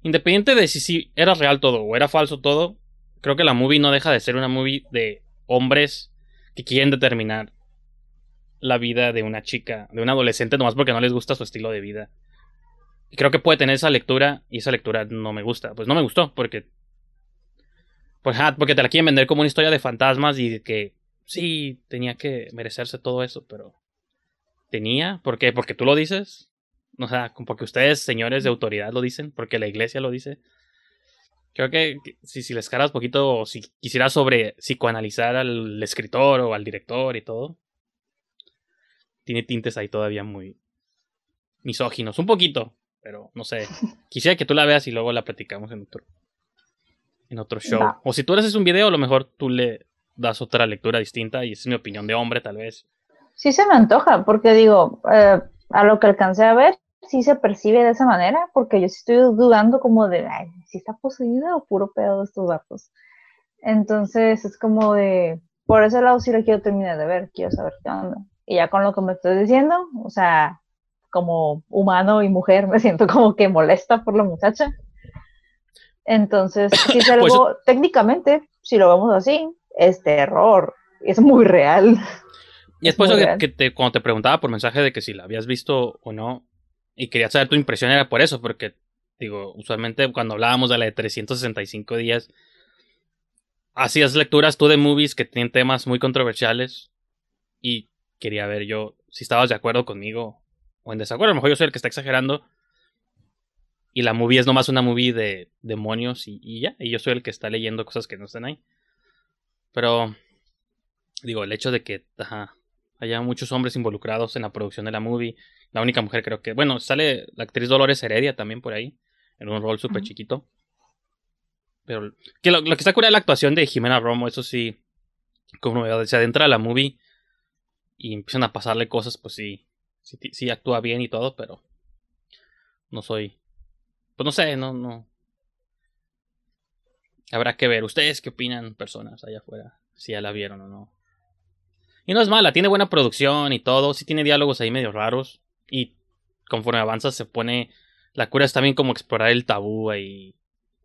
D: independiente de si, si era real todo o era falso todo, creo que la movie no deja de ser una movie de hombres que quieren determinar la vida de una chica, de un adolescente, nomás porque no les gusta su estilo de vida. Y creo que puede tener esa lectura y esa lectura no me gusta. Pues no me gustó porque... Pues, porque te la quieren vender como una historia de fantasmas y que sí, tenía que merecerse todo eso, pero... ¿Tenía? ¿Por qué? ¿Porque tú lo dices? O sea, porque ustedes, señores de autoridad, lo dicen, porque la iglesia lo dice. Creo que si, si les caras poquito, si quisiera sobre psicoanalizar al escritor o al director y todo, tiene tintes ahí todavía muy misóginos, un poquito, pero no sé. Quisiera que tú la veas y luego la platicamos en otro, en otro show. O si tú haces un video, a lo mejor tú le das otra lectura distinta y es mi opinión de hombre, tal vez.
E: Sí se me antoja, porque digo, eh, a lo que alcancé a ver, sí se percibe de esa manera, porque yo sí estoy dudando como de, ay, si está poseída o puro pedo de estos datos. Entonces es como de, por ese lado sí la quiero terminar de ver, quiero saber qué onda. Y ya con lo que me estoy diciendo, o sea, como humano y mujer, me siento como que molesta por la muchacha. Entonces, si es
D: Pues-
E: algo, técnicamente, si lo vemos así, es terror, es muy real.
D: Y es por eso que,
E: real.
D: que te, cuando te preguntaba por mensaje de que si la habías visto o no, y quería saber tu impresión era por eso, porque, digo, usualmente cuando hablábamos de la de 365 días, hacías lecturas tú de movies que tienen temas muy controversiales, y quería ver yo si estabas de acuerdo conmigo o en desacuerdo. A lo mejor yo soy el que está exagerando, y la movie es nomás una movie de demonios y, y ya, y yo soy el que está leyendo cosas que no están ahí. Pero, digo, el hecho de que, ajá, haya muchos hombres involucrados en la producción de la movie. La única mujer creo que, bueno, sale la actriz Dolores Heredia también por ahí, en un rol súper chiquito. Pero que lo, lo que está cura es la actuación de Jimena Romo, eso sí, como se adentra a la movie y empiezan a pasarle cosas, pues sí, sí, actúa bien y todo, pero no soy, pues no sé, no, no. Habrá que ver, ustedes qué opinan, personas allá afuera, si ya la vieron o no. Y no es mala, tiene buena producción y todo, sí tiene diálogos ahí medio raros. Y conforme avanza se pone. La cura es también como explorar el tabú ahí.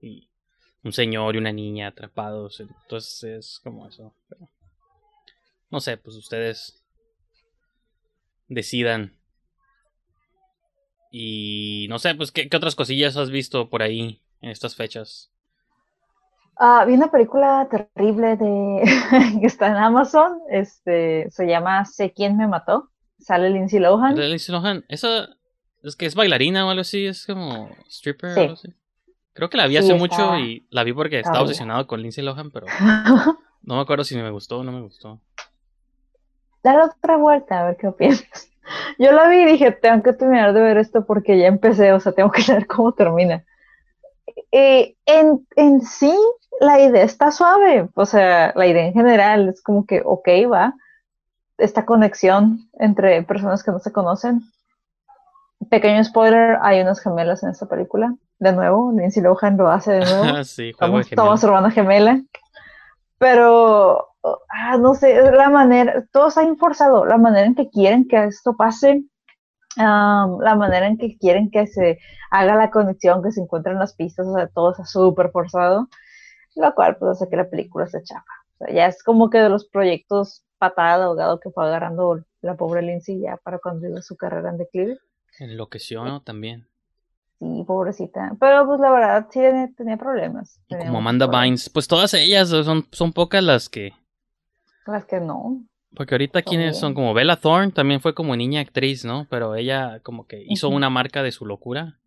D: Y un señor y una niña atrapados. Entonces es como eso. pero no sé, pues ustedes decidan. Y no sé, pues ¿qué, qué otras cosillas has visto por ahí en estas fechas.
E: Ah, vi una película terrible de que está en Amazon, este, se llama Sé quién me mató, sale Lindsay Lohan.
D: Lindsay Lohan, esa es que es bailarina o algo así, es como stripper o algo así. Creo que la vi
E: Sí,
D: hace
E: está-
D: mucho y la vi porque estaba obsesionado con Lindsay Lohan, pero no me acuerdo si me gustó o no me gustó.
E: Dale otra vuelta a ver qué opinas. Yo la vi y dije, tengo que terminar de ver esto porque ya empecé, o sea, tengo que ver cómo termina. Eh, en, en sí, la idea está suave, o sea, la idea en general es como que, ok, va, esta conexión entre personas que no se conocen. Pequeño spoiler, hay unas gemelas en esta película. De nuevo, Lindsay Lohan lo hace de nuevo.
D: sí, juego de
E: Somos, somos
D: gemelos.
E: hermana gemela. Pero, ah, no sé, la manera, todo está bien forzado, la manera en que quieren que esto pase, la manera en que quieren que se haga la conexión, que se encuentren las pistas, o sea, todo está súper forzado, lo cual pues hace que la película se chafa. O sea, ya es como que de los proyectos patada de ahogado que fue agarrando la pobre Lindsay ya para cuando iba su carrera en declive.
D: Enloqueció ¿no? también.
E: Sí, pobrecita. Pero pues la verdad sí tenía, problemas. tenía
D: Como Amanda
E: problemas.
D: Bynes, pues todas ellas son, son pocas las que.
E: Las que no.
D: Porque ahorita quienes son como Bella Thorne, también fue como niña actriz, ¿no? Pero ella como que hizo una marca de su locura.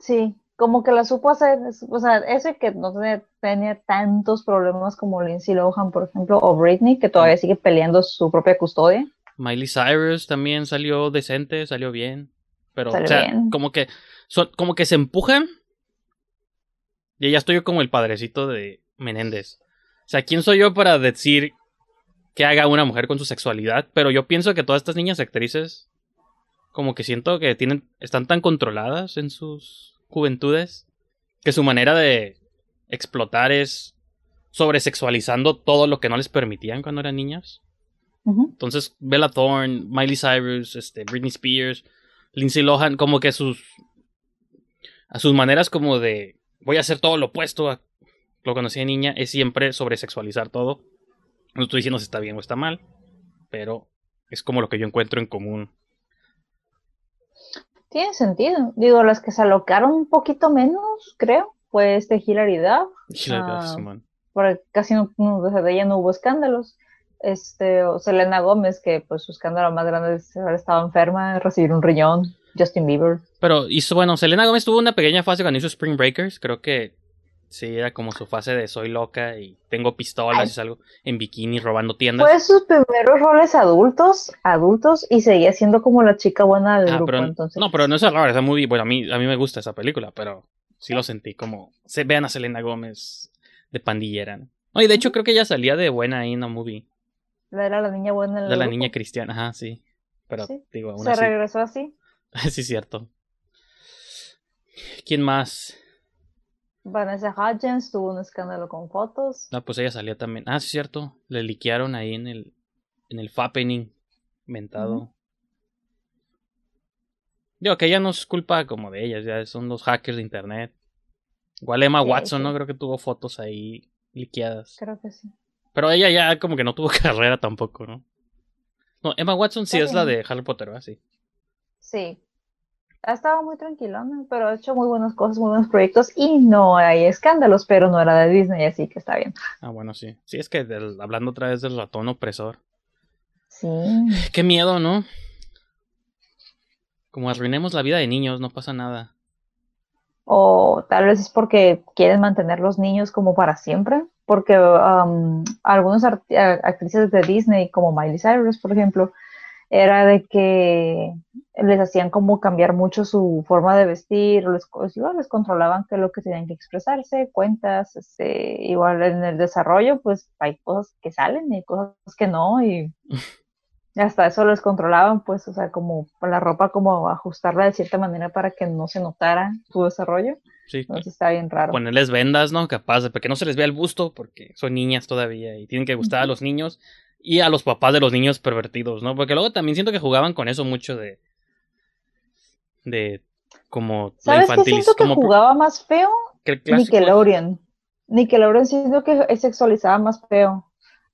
E: Sí, como que la supo hacer, o sea, ese que no tenía, tenía tantos problemas como Lindsay Lohan, por ejemplo, o Britney, que todavía sigue peleando su propia custodia.
D: Miley Cyrus también salió decente, salió bien. Pero,
E: Salió
D: o sea,
E: bien.
D: como que son, como que se empujan. Y ya estoy yo como el padrecito de Menéndez. O sea, ¿quién soy yo para decir que haga una mujer con su sexualidad? Pero yo pienso que todas estas niñas actrices, como que siento que tienen, están tan controladas en sus juventudes, que su manera de explotar es sobresexualizando todo lo que no les permitían cuando eran niñas. Entonces, Bella Thorne, Miley Cyrus, este, Britney Spears, Lindsay Lohan, como que sus. A sus maneras como de. Voy a hacer todo lo opuesto a lo que conocí de niña, es siempre sobresexualizar todo. No estoy diciendo si está bien o está mal, pero es como lo que yo encuentro en común.
E: Tiene sentido. Digo, las que se alocaron un poquito menos, creo, fue este Hilary Duff,
D: Y la verdad,
E: Ah. Porque casi no, no- de ella no hubo escándalos. Este, o Selena Gómez, que pues su escándalo más grande es haber estado enferma, recibir un riñón. Justin Bieber.
D: Pero hizo, bueno, Selena Gómez tuvo una pequeña fase cuando hizo Spring Breakers. Creo que sí, era como su fase de soy loca y tengo pistolas y salgo en bikini robando tiendas.
E: Fue sus primeros roles adultos, adultos, y seguía siendo como la chica buena del
D: Ah,
E: grupo,
D: pero,
E: entonces.
D: No, pero no es raro, esa movie, bueno, a mí, a mí me gusta esa película, pero sí lo sentí como, se vean a Selena Gómez de pandillera. ¿no? No, y de hecho creo que ella salía de buena ahí en la movie,
E: Era la niña buena en el
D: de la
E: grupo.
D: niña cristiana, ajá, sí. Pero
E: Sí.
D: digo, aún
E: Se
D: así,
E: regresó así.
D: sí cierto. ¿Quién más?
E: Vanessa Hudgens tuvo un escándalo con fotos.
D: Ah, pues ella salía también. Ah, sí es cierto, le liquearon ahí en el, en el Fappening, mentado.
E: Ujú.
D: Digo que ya no es culpa como de ellas, ya son los hackers de internet. Igual Emma
E: Sí,
D: Watson,
E: sí.
D: ¿no? Creo que tuvo fotos ahí liqueadas.
E: Creo que sí.
D: Pero ella ya como que no tuvo carrera tampoco, ¿no? No, Emma Watson sí
E: Está
D: es la de Harry Potter, ¿verdad? Sí.
E: Sí. Ha estado muy tranquilona, pero ha hecho muy buenas cosas, muy buenos proyectos y no hay escándalos, pero no era de Disney, así que está bien.
D: Ah, bueno, sí. Sí, es que del- hablando otra vez del ratón opresor.
E: Sí.
D: Qué miedo, ¿no? Como arruinemos la vida de niños, no pasa nada.
E: O tal vez es porque quieren mantener los niños como para siempre, porque um, algunas actrices de Disney, como Miley Cyrus, por ejemplo, era de que les hacían como cambiar mucho su forma de vestir, les, o igual les controlaban qué es lo que tenían que expresarse, cuentas, este, igual en el desarrollo, pues hay cosas que salen y cosas que no, y hasta eso les controlaban, pues, o sea, como la ropa, como ajustarla de cierta manera para que no se notara su desarrollo.
D: Sí,
E: Entonces está bien raro.
D: ponerles vendas, ¿no? Capaz de que no se les vea el busto porque son niñas todavía y tienen que gustar a los niños y a los papás de los niños pervertidos, ¿no? Porque luego también siento que jugaban con eso mucho de de como
E: ¿Sabes qué siento que
D: como
E: jugaba más feo?
D: que
E: Nickelodeon. Nickelodeon siento que sexualizaba más feo.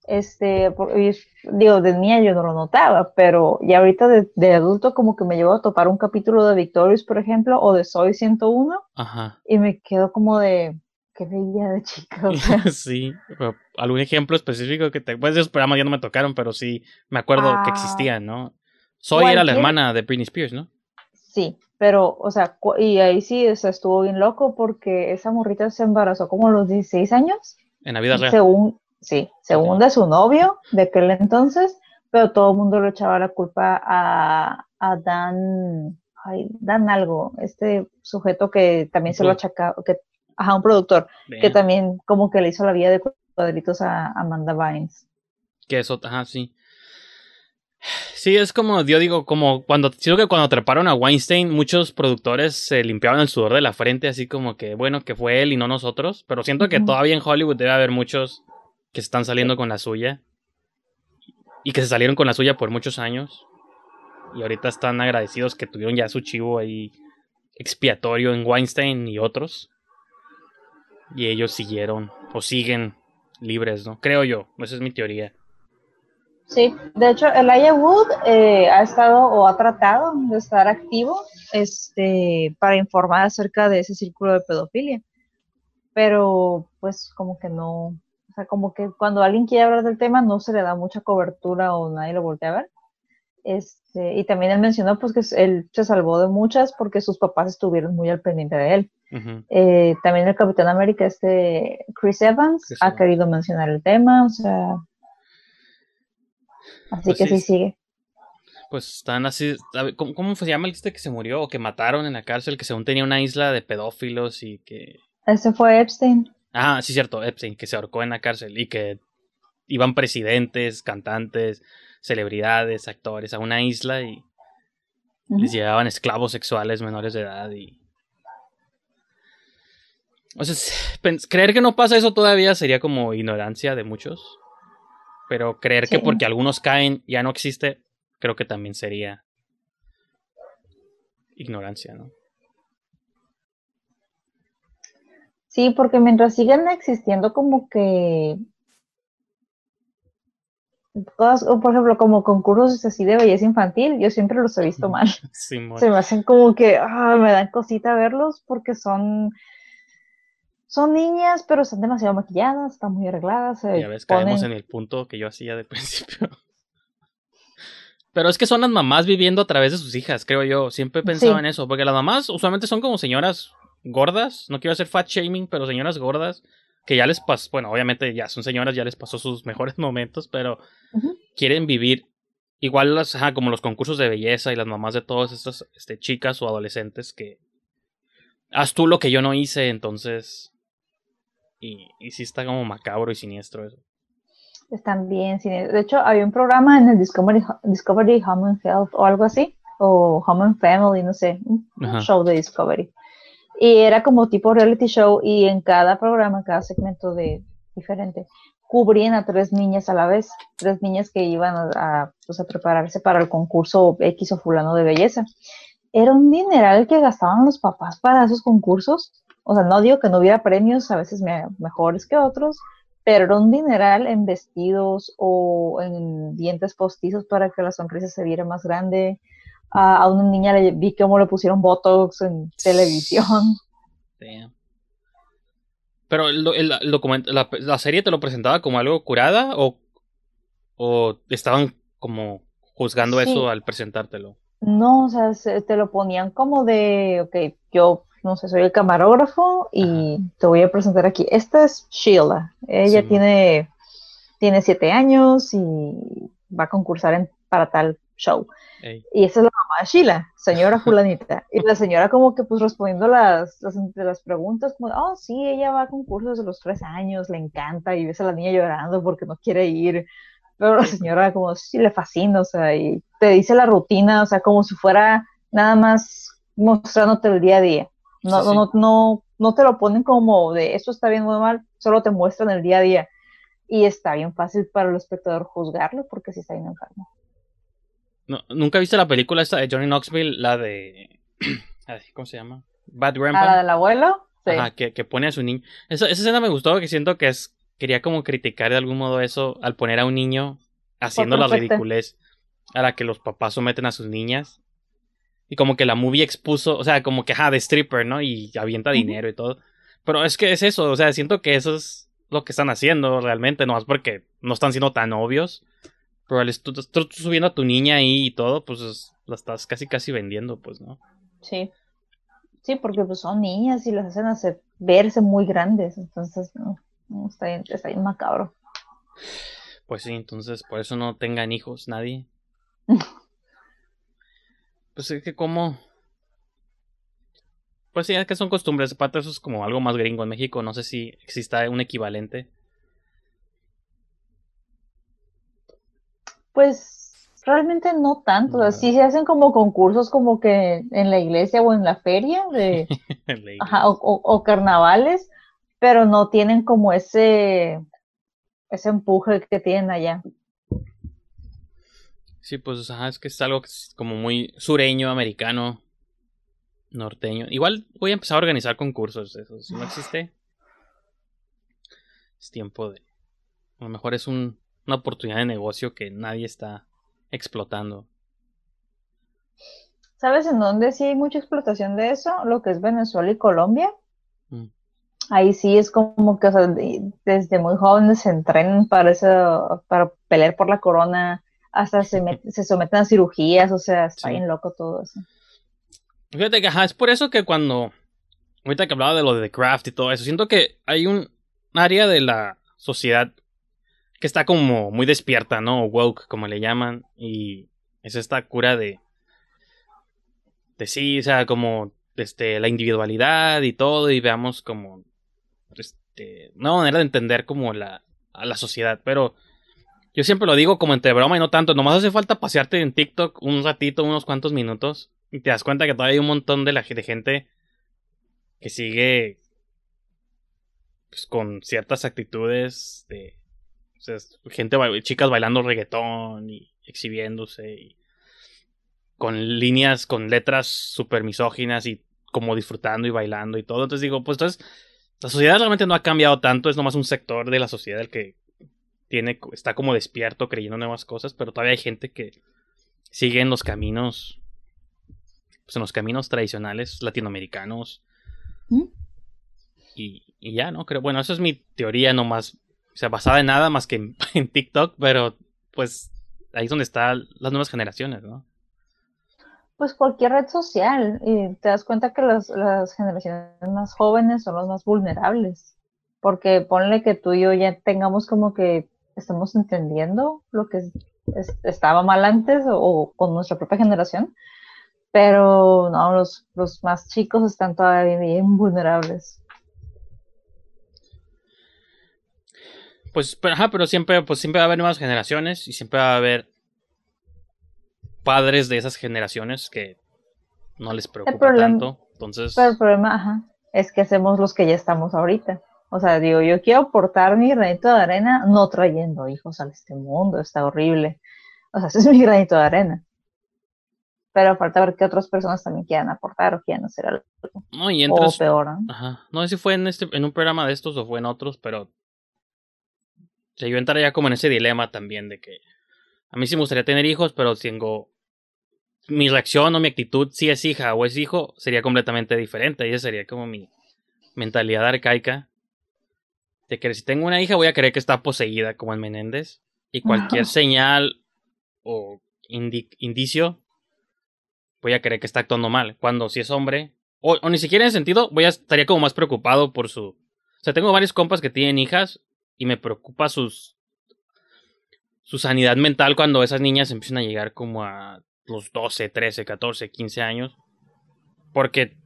E: Este, y digo, de niña yo no lo notaba, pero ya ahorita de, de adulto como que me llevo a topar un capítulo de Victorious, por ejemplo, o de Soy 101,
D: Ajá.
E: y me quedo como de, qué veía de chica, o sea,
D: sí, algún ejemplo específico que te pues esos programas ya no me tocaron, pero sí me acuerdo que
E: Ah.
D: existían, ¿no? Soy era la hermana de Britney Spears, ¿no?
E: sí, pero, o sea, y ahí sí, o sea, estuvo bien loco porque esa morrita se embarazó como a los 16 años.
D: En la vida real.
E: Según, sí, según
D: Ok.
E: de su novio de aquel entonces, pero todo el mundo le echaba la culpa a, a Dan, ay, Dan algo, este sujeto que también se lo achacaba, que, ajá, un productor, que también como que le hizo la vida de cuadritos a Amanda Bynes.
D: Que eso, ajá, sí. Sí, es como, yo digo, como cuando, siento que cuando treparon a Weinstein, muchos productores se limpiaban el sudor de la frente, así como que, bueno, que fue él y no nosotros, pero siento que todavía en Hollywood debe haber muchos que se están saliendo con la suya y que se salieron con la suya por muchos años y ahorita están agradecidos que tuvieron ya su chivo ahí expiatorio en Weinstein y otros y ellos siguieron o siguen libres, ¿no? Creo yo, esa es mi teoría.
E: Sí, de hecho, Elijah Wood eh, ha estado o ha tratado de estar activo este, para informar acerca de ese círculo de pedofilia, pero pues como que no, o sea, como que cuando alguien quiere hablar del tema no se le da mucha cobertura o nadie lo voltea a ver. Este, y también él mencionó pues que él se salvó de muchas porque sus papás estuvieron muy al pendiente de él. Eh, también el Capitán América, este Chris Evans,
D: Chris
E: ha
D: Evans.
E: querido mencionar el tema, o sea, así
D: Pues
E: que
D: sí,
E: sí sigue.
D: Pues están así. ¿Cómo, cómo se llama el este que se murió o que mataron en la cárcel? Que según tenía una isla de pedófilos y que.
E: Ese fue Epstein.
D: Ah, sí, cierto, Epstein, que se ahorcó en la cárcel y que iban presidentes, cantantes, celebridades, actores a una isla y
E: Ujú.
D: les llevaban esclavos sexuales menores de edad y. O sea, creer que no pasa eso todavía sería como ignorancia de muchos. Pero creer que porque algunos caen ya no existe, creo que también sería ignorancia, ¿no?
E: Sí, porque mientras siguen existiendo como que cosas, o por ejemplo, como concursos así de belleza infantil, yo siempre los he visto mal. Se me hacen como que ah, me dan cosita verlos porque son son niñas, pero están demasiado maquilladas, están muy arregladas, se
D: Ya ves, caemos en el punto que yo hacía de principio. Pero es que son las mamás viviendo a través de sus hijas, creo yo. Siempre he pensado
E: Sí.
D: en eso, porque las mamás usualmente son como señoras gordas. No quiero hacer fat shaming, pero señoras gordas que ya les pasó, bueno, obviamente ya son señoras, ya les pasó sus mejores momentos, pero quieren vivir igual las, ajá, como los concursos de belleza y las mamás de todas estas este, chicas o adolescentes que haz tú lo que yo no hice, entonces y, y sí está como macabro y siniestro eso.
E: Están bien. sí. De hecho, había un programa en el Discovery, Discovery Home and Health o algo así, o Home and Family, no sé, un
D: Ajá.
E: show de Discovery. Y era como tipo reality show y en cada programa, en cada segmento de diferente, cubrían a tres niñas a la vez, tres niñas que iban a, a, pues, a prepararse para el concurso X o fulano de belleza. era un dineral que gastaban los papás para esos concursos. O sea, no digo que no hubiera premios, a veces me- mejores que otros, pero era un dineral en vestidos o en dientes postizos para que la sonrisa se viera más grande. A, a una niña le vi cómo le pusieron Botox en televisión.
D: Damn. Pero el, el- el la, la serie te lo presentaba como algo curada o, o estaban como juzgando
E: Sí.
D: eso al presentártelo.
E: No, o sea, se- te lo ponían como de, ok, yo, no sé, soy el camarógrafo y te voy a presentar aquí. Esta es Sheila. Ella
D: Sí.
E: tiene, tiene siete años y va a concursar en, para tal show.
D: Ey.
E: Y esa es la mamá de Sheila, señora fulanita. Y la señora como que pues respondiendo las, las, las preguntas, como, oh, sí, ella va a concursos desde los tres años, le encanta, y ves a la niña llorando porque no quiere ir. Pero la señora como, sí, le fascina, o sea, y te dice la rutina, o sea, como si fuera nada más mostrándote el día a día. No,
D: Sí, sí.
E: no, no, no te lo ponen como de esto está bien o mal, solo te muestran el día a día. Y está bien fácil para el espectador juzgarlo porque sí está bien enfermo.
D: No, ¿Nunca viste la película esta de Johnny Knoxville? La de... ¿Cómo se llama? Bad
E: ¿A
D: Grandpa.
E: la del abuelo? Sí.
D: Ajá, que, que pone a su niño. Esa, esa escena me gustó porque siento que es. Quería como criticar de algún modo eso al poner a un niño haciendo la ridiculez a la que los papás someten a sus niñas. Y como que la movie expuso, o sea, como que, ajá, de stripper, ¿no? Y avienta dinero y todo. Pero es que es eso, o sea, siento que eso es lo que están haciendo realmente, no es porque no están siendo tan obvios. Pero al tú, tú- tú subiendo a tu niña ahí y todo, pues es- la estás casi casi vendiendo, pues, ¿no?
E: Sí. Sí, porque pues son niñas y las hacen hacer verse muy grandes, entonces no, no, está bien, está bien macabro.
D: Pues sí, entonces por eso no tengan hijos nadie. pues es que como... Pues sí, es que son costumbres. Aparte eso es como algo más gringo en México. No sé si exista un equivalente.
E: Pues realmente no tanto,
D: No.
E: sí se hacen como concursos como que en la iglesia o en la feria de, ajá, o, o- o carnavales, pero no tienen como ese, ese empuje que tienen allá.
D: Sí, pues ajá, es que es algo que es como muy sureño, americano, norteño. Igual voy a empezar a organizar concursos de esos. Si no existe, es tiempo de... A lo mejor es un- una oportunidad de negocio que nadie está explotando.
E: ¿Sabes en dónde sí hay mucha explotación de eso? Lo que es Venezuela y Colombia.
D: Mm.
E: Ahí sí es como que o sea, de- desde muy jóvenes se entrenan para eso, para pelear por la corona, hasta se, met- se someten a cirugías, o sea, está
D: Sí.
E: bien loco todo eso.
D: Fíjate que, ajá, es por eso que cuando. Ahorita que hablaba de lo de The Craft y todo eso, siento que hay un área de la sociedad que está como muy despierta, ¿no? Woke, como le llaman. Y es esta cura de. De sí, o sea, como. Este, la individualidad y todo, y veamos como. Este. Una manera de entender como la. A la sociedad, pero. Yo siempre lo digo como entre broma y no tanto. Nomás hace falta pasearte en TikTok un ratito, unos cuantos minutos. Y te das cuenta que todavía hay un montón de, la, de gente que sigue pues, con ciertas actitudes de o sea, gente, chicas bailando reggaetón y exhibiéndose y con líneas, con letras súper misóginas y como disfrutando y bailando y todo. Entonces digo, pues entonces la sociedad realmente no ha cambiado tanto, es nomás un sector de la sociedad el que tiene, está como despierto creyendo nuevas cosas, pero todavía hay gente que sigue en los caminos pues en los caminos tradicionales latinoamericanos.
E: ¿Mm?
D: Y, y ya, ¿no? Creo, bueno, eso es mi teoría nomás, o sea, basada en nada más que en, en TikTok, pero pues ahí es donde están las nuevas generaciones, ¿no?
E: Pues cualquier red social, y te das cuenta que las, las generaciones más jóvenes son las más vulnerables, porque ponle que tú y yo ya tengamos como que estamos entendiendo lo que es- es- estaba mal antes o, o con nuestra propia generación, pero no, los, los más chicos están todavía bien vulnerables.
D: Pues, pero, ajá, pero siempre, pues siempre va a haber nuevas generaciones y siempre va a haber padres de esas generaciones que no les preocupa
E: problema-
D: tanto. Entonces,
E: Pero el problema, ajá, es que hacemos los que ya estamos ahorita. O sea, digo, yo quiero aportar mi granito de arena no trayendo hijos a este mundo, está horrible. O sea, ese es mi granito de arena. pero falta ver qué otras personas también quieran aportar o quieran hacer algo.
D: No, y
E: O
D: entras.
E: peor, ¿no?
D: Ajá. No sé si fue en este, en un programa de estos o fue en otros, pero. O sea, yo entraría como en ese dilema también de que. A mí sí me gustaría tener hijos, pero tengo. Mi reacción o mi actitud, si es hija o es hijo, sería completamente diferente. Y esa sería como mi mentalidad arcaica. De que si tengo una hija, voy a creer que está poseída, como en Menéndez. Y cualquier señal o indi- indicio, voy a creer que está actuando mal. Cuando si es hombre, o, o ni siquiera en ese sentido, voy a estaría como más preocupado por su. O sea, tengo varios compas que tienen hijas y me preocupa sus su sanidad mental cuando esas niñas empiezan a llegar como a los 12, 13, 14, 15 años. Porque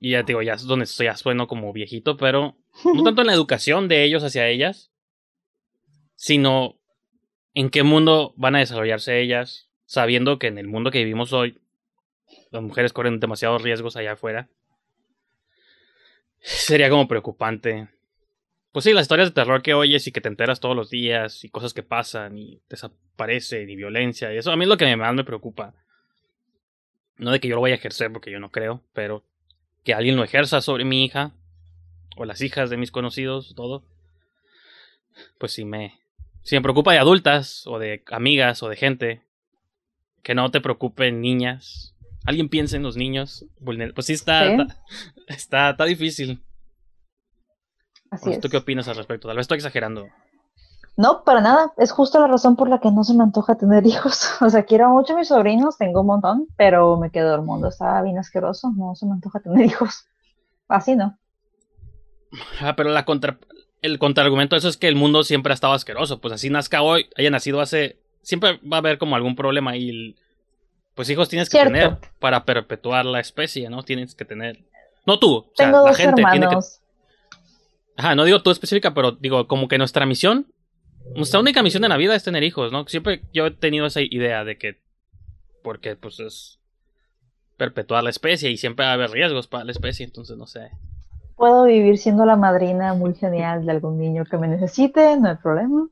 D: y ya te digo, ya es donde estoy, ya sueno como viejito, pero no tanto en la educación de ellos hacia ellas, sino en qué mundo van a desarrollarse ellas, sabiendo que en el mundo que vivimos hoy, las mujeres corren demasiados riesgos allá afuera. Sería como preocupante. Pues sí, las historias de terror que oyes y que te enteras todos los días y cosas que pasan y desaparecen y violencia y eso a mí es lo que más me preocupa. No de que yo lo vaya a ejercer porque yo no creo, pero que alguien lo ejerza sobre mi hija o las hijas de mis conocidos, todo. Pues sí me, sí me preocupa de adultas o de amigas o de gente. Que no te preocupen niñas. Alguien piensa en los niños. vulner- Pues sí está,
E: Sí.
D: está, está, está difícil.
E: Así es.
D: ¿Tú qué opinas al respecto? Tal vez estoy exagerando.
E: No, para nada. Es justo la razón por la que no se me antoja tener hijos. O sea, quiero mucho a mis sobrinos, tengo un montón, pero me quedo el mundo. Está bien asqueroso. No se me antoja tener hijos. Así no.
D: Ah, pero la contra, el contraargumento de eso es que el mundo siempre ha estado asqueroso. Pues así nazca hoy, haya nacido hace. Siempre va a haber como algún problema y. el- pues hijos tienes que
E: Cierto.
D: tener para perpetuar la especie, ¿no? Tienes que tener. No tú, o sea,
E: Tengo
D: la
E: dos
D: gente tiene que.
E: hermanos.
D: Ajá, no digo tú específica, pero digo, como que nuestra misión. Nuestra única misión en la vida es tener hijos, ¿no? Siempre yo he tenido esa idea de que. Porque, pues es. Perpetuar la especie y siempre va a haber riesgos para la especie, entonces no sé.
E: Puedo vivir siendo la madrina muy genial de algún niño que me necesite, no hay problema.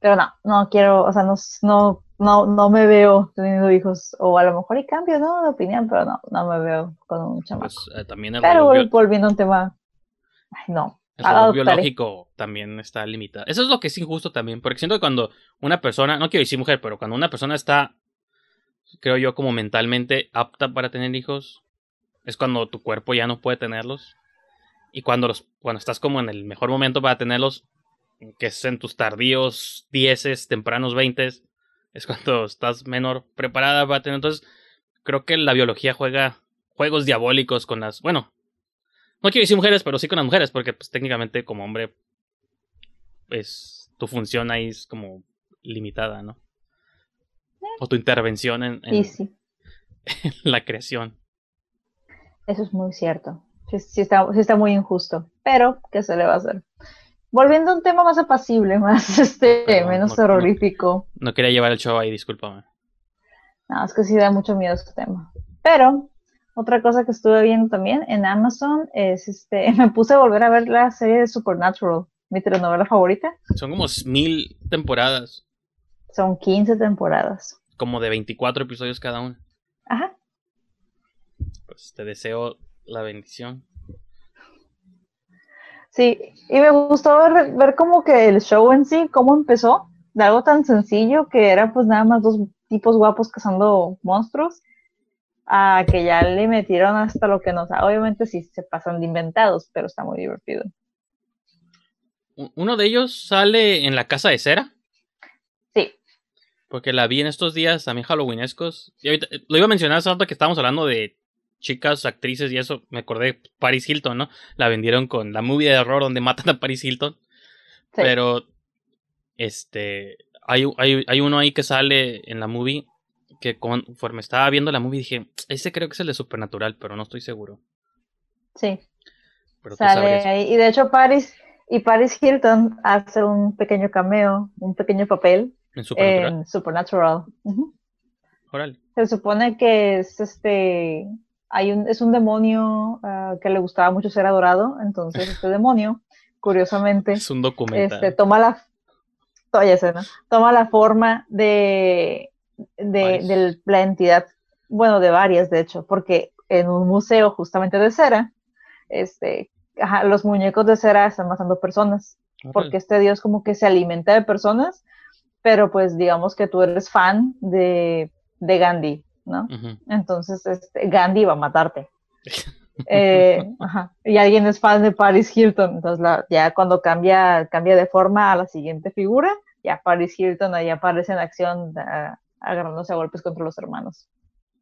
E: Pero no, no quiero, o sea, no, no, no, no me veo teniendo hijos. O a lo mejor y cambio, ¿no? De opinión, pero no, no me veo con un chamaco.
D: Pues eh, también el
E: pero volviendo a un tema. Ay, no.
D: El reloj biológico también está limitado. Eso es lo que es injusto también, porque siento que cuando una persona, no quiero decir mujer, pero cuando una persona está, creo yo, como mentalmente apta para tener hijos, es cuando tu cuerpo ya no puede tenerlos. Y cuando, los, cuando estás como en el mejor momento para tenerlos, que es en tus tardíos dieces, tempranos veintes, es cuando estás menor preparada para tener. Entonces, creo que la biología juega juegos diabólicos con las, bueno, no quiero decir mujeres, pero sí con las mujeres, porque pues técnicamente como hombre, pues tu función ahí es como limitada, ¿no? O tu intervención en, en
E: Y sí,
D: la creación.
E: eso es muy cierto. Sí, sí está, sí está muy injusto. Pero, ¿qué se le va a hacer? Volviendo a un tema más apacible, más este,
D: Perdón,
E: menos
D: no- no-
E: terrorífico.
D: No quería llevar el show ahí, discúlpame.
E: No, es que sí da mucho miedo este tema. Pero otra cosa que estuve viendo también en Amazon es este, me puse a volver a ver la serie de Supernatural, mi telenovela favorita.
D: Son como mil temporadas,
E: Son 15 temporadas.
D: como de 24 episodios cada una.
E: Ajá.
D: Pues te deseo la bendición.
E: Sí, y me gustó ver, ver como que el show en sí, cómo empezó, de algo tan sencillo que era pues nada más dos tipos guapos cazando monstruos, a que ya le metieron hasta lo que no, o sea, obviamente sí se pasan de inventados, pero está muy divertido.
D: Uno de ellos sale en la casa de cera.
E: Sí,
D: Porque la vi en estos días también halloweenescos. Y ahorita, lo iba a mencionar hace rato que estábamos hablando de chicas, actrices y eso. Me acordé de Paris Hilton, ¿no? La vendieron con la movie de horror donde matan a Paris Hilton.
E: sí.
D: Pero, este, hay, hay, hay uno ahí que sale en la movie que conforme estaba viendo la movie dije, ese creo que es el de Supernatural, pero no estoy seguro.
E: sí.
D: Pero
E: Sale ahí. Y de hecho Paris y Paris Hilton hace un pequeño cameo, un pequeño papel
D: En Supernatural.
E: en Supernatural.
D: Órale.
E: Se supone que es este hay un es un demonio ah, que le gustaba mucho ser adorado, entonces este demonio, curiosamente,
D: Es un documental.
E: este toma la ese, ¿no? toma la forma de de, de la entidad bueno, de varias, de hecho, porque en un museo justamente de cera, este, ajá, los muñecos de cera están matando personas, porque este dios como que se alimenta de personas, pero pues digamos que tú eres fan de, de Gandhi, ¿no? Entonces, este, Gandhi va a matarte. Eh, ajá, Y alguien es fan de Paris Hilton, entonces la- ya cuando cambia, cambia de forma a la siguiente figura, ya Paris Hilton ahí aparece en acción ah, agarrándose a golpes contra los hermanos.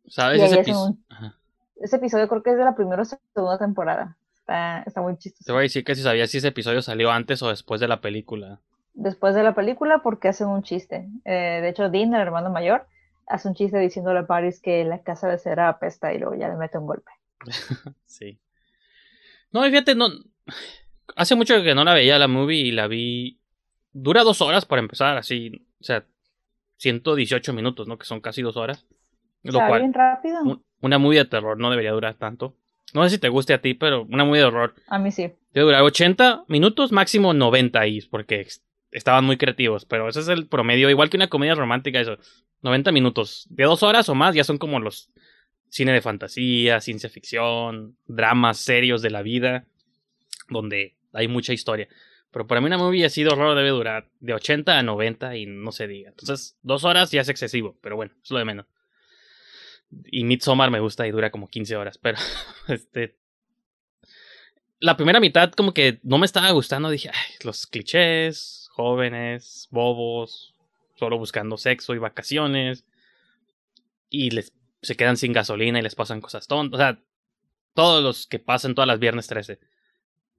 D: ¿Sabes ese episodio?
E: un- Ese episodio creo que es de la primera o segunda temporada. Está, está muy
D: Te
E: chistoso.
D: voy a decir que si sabías si ese episodio salió antes o después de la película.
E: Después de la película, porque hacen un chiste. Eh, de hecho, Dean, el hermano mayor, hace un chiste diciéndole a Paris que la casa de cera apesta y luego ya le mete un golpe.
D: Sí. No, y fíjate, no. Hace mucho que no la veía la movie y la vi. Dura dos horas para empezar, así. O sea, 118 minutos, ¿no? Que son casi dos horas. Lo cual,
E: bien rápido.
D: un- una movie de terror no debería durar tanto. No sé si te guste a ti, pero una movie de horror
E: A mí sí.
D: debe durar 80 minutos, máximo 90 y porque estaban muy creativos. Pero ese es el promedio, igual que una comedia romántica, eso. 90 minutos. De dos horas o más ya son como los cine de fantasía, ciencia ficción, dramas serios de la vida, donde hay mucha historia. Pero para mí una movie así de horror debe durar de 80 a 90 y no se diga. Entonces, dos horas ya es excesivo, pero bueno, es lo de menos. Y Midsommar me gusta y dura como 15 horas, pero este... La primera mitad como que no me estaba gustando, dije, ay, los clichés, jóvenes, bobos, solo buscando sexo y vacaciones, y les se quedan sin gasolina y les pasan cosas tontas, o sea, todos los que pasan todas las viernes 13.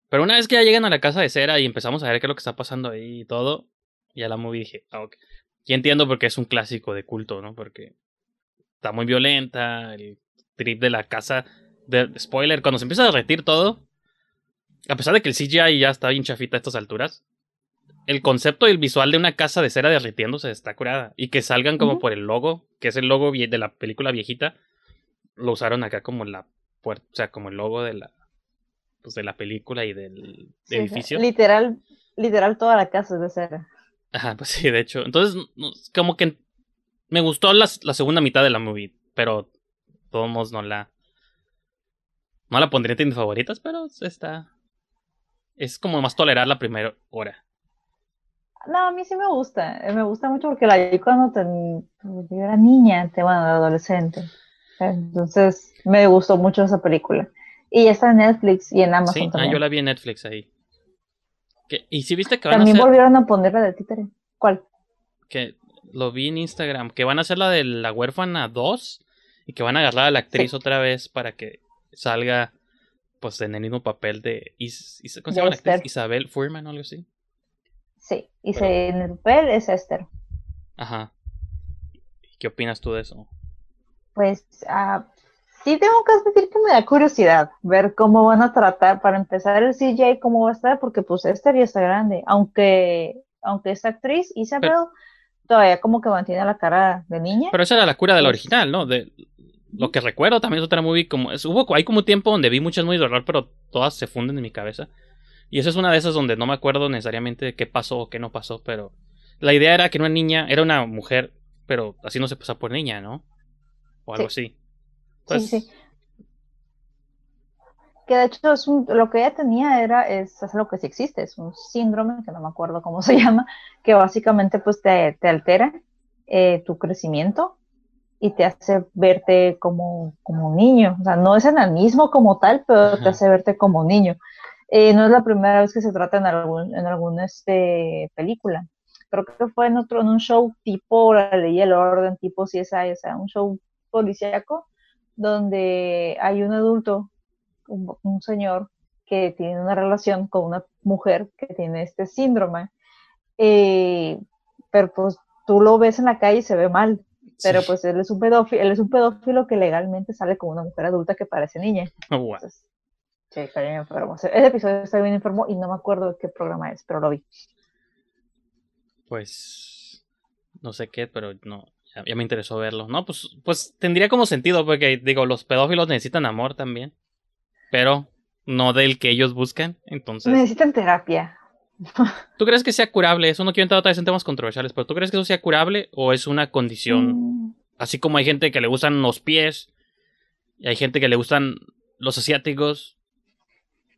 D: Pero una vez que ya llegan a la casa de cera y empezamos a ver qué es lo que está pasando ahí y todo, ya la movie dije, ah, ok. Y entiendo porque es un clásico de culto, ¿no? Porque está muy violenta, el trip de la casa, spoiler, cuando se empieza a derretir todo, a pesar de que el CGI ya está bien chafita a estas alturas, el concepto y el visual de una casa de cera derritiéndose está curada. Y que salgan como por el logo, que es el logo de la película viejita, lo usaron acá como la puerta, o sea, como el logo de la pues de la película y del
E: Sí,
D: edificio.
E: Literal, literal toda la casa es de cera.
D: Ajá, pues sí, de hecho. Entonces, como que me gustó la, la segunda mitad de la movie, pero todos no la. No la pondría entre mis favoritas, pero está. Es como más tolerar la primera hora.
E: No, a mí sí me gusta. eh, Me gusta mucho porque la vi cuando ten- yo era niña, te- bueno, adolescente. Entonces me gustó mucho esa película. Y está en Netflix y en Amazon
D: Sí, ah,
E: también.
D: yo la vi en Netflix ahí. Que- y si viste que van
E: También
D: a hacer.
E: volvieron a ponerla de títere. ¿Cuál?
D: Que lo vi en Instagram. Que van a hacer la de la huérfana 2. Y que van a agarrar a la actriz
E: Sí.
D: otra vez para que salga. Pues en el mismo papel de. Is- Is- ¿Cómo se llama la actriz? Isabel Furman o algo así.
E: Sí, y
D: Pero-
E: se, en el papel es Esther.
D: Ajá. ¿Qué opinas tú de eso?
E: Pues ah, sí tengo que admitir que me da curiosidad ver cómo van a tratar, para empezar el CGI, cómo va a estar, porque pues Esther ya está grande, aunque, aunque esta actriz, Isabel, todavía como que mantiene la cara de niña.
D: Pero esa era la cura de la
E: Pues-
D: original, ¿no? De lo que recuerdo también es otra movie como es, hubo hay como un tiempo donde vi muchas movies de horror, pero todas se funden en mi cabeza. Y esa es una de esas donde no me acuerdo necesariamente de qué pasó o qué no pasó, pero la idea era que una niña era una mujer, pero así no se pasa por niña, ¿no? O algo así. Pues,
E: sí, sí. Que de hecho es un- lo que ella tenía era, es, es lo que sí existe, es un síndrome, que no me acuerdo cómo se llama, que básicamente pues te, te altera eh, tu crecimiento y te hace verte como, como un niño. O sea, no es enanismo como tal, pero
D: Ajá.
E: te hace verte como un niño. Eh, no es la primera vez que se trata en algún, en alguna este, película. Creo que fue en otro, en un show tipo La Ley y el Orden, tipo CSI, o sea, un show policíaco, donde hay un adulto, un, un señor, que tiene una relación con una mujer que tiene este síndrome. Eh, pero pues tú lo ves en la calle y se ve mal. Pero
D: sí.
E: pues él es un pedófilo, él es un pedófilo que legalmente sale con una mujer adulta que parece niña. Entonces, sí, está bien enfermo. Ese episodio está bien enfermo y no me acuerdo de qué programa es, pero lo vi.
D: Pues no sé qué, pero no ya, ya me interesó verlo. No, pues pues tendría como sentido porque digo, los pedófilos necesitan amor también, pero no del que ellos buscan, entonces
E: Necesitan terapia.
D: ¿Tú crees que sea curable? Eso no quiero entrar otra vez en temas controversiales, pero ¿tú crees que eso sea curable o es una condición
E: Mm,
D: Así como hay gente que le gustan los pies, y hay gente que le gustan los asiáticos.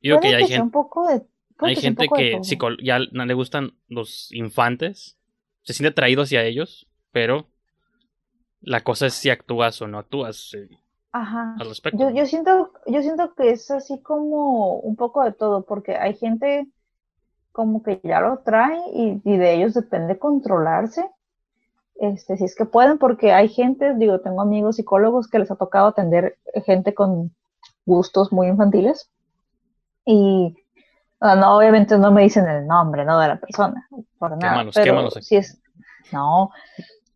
D: Que
E: Puede
D: hay gente,
E: un poco de.
D: hay gente que ya no le gustan los infantes, se siente atraído hacia ellos, pero la cosa es si actúas o no actúas eh,
E: Ajá.
D: al respecto.
E: Yo, yo siento, yo siento que es así como un poco de todo, porque hay gente como que ya lo trae y, y de ellos depende controlarse. Este, si es que pueden, porque hay gente, digo, tengo amigos psicólogos que les ha tocado atender gente con gustos muy infantiles. Y ah, no, obviamente no me dicen el nombre, ¿no? De la persona, por nada.
D: Quémalos,
E: pero
D: quémalos aquí.
E: si es, no,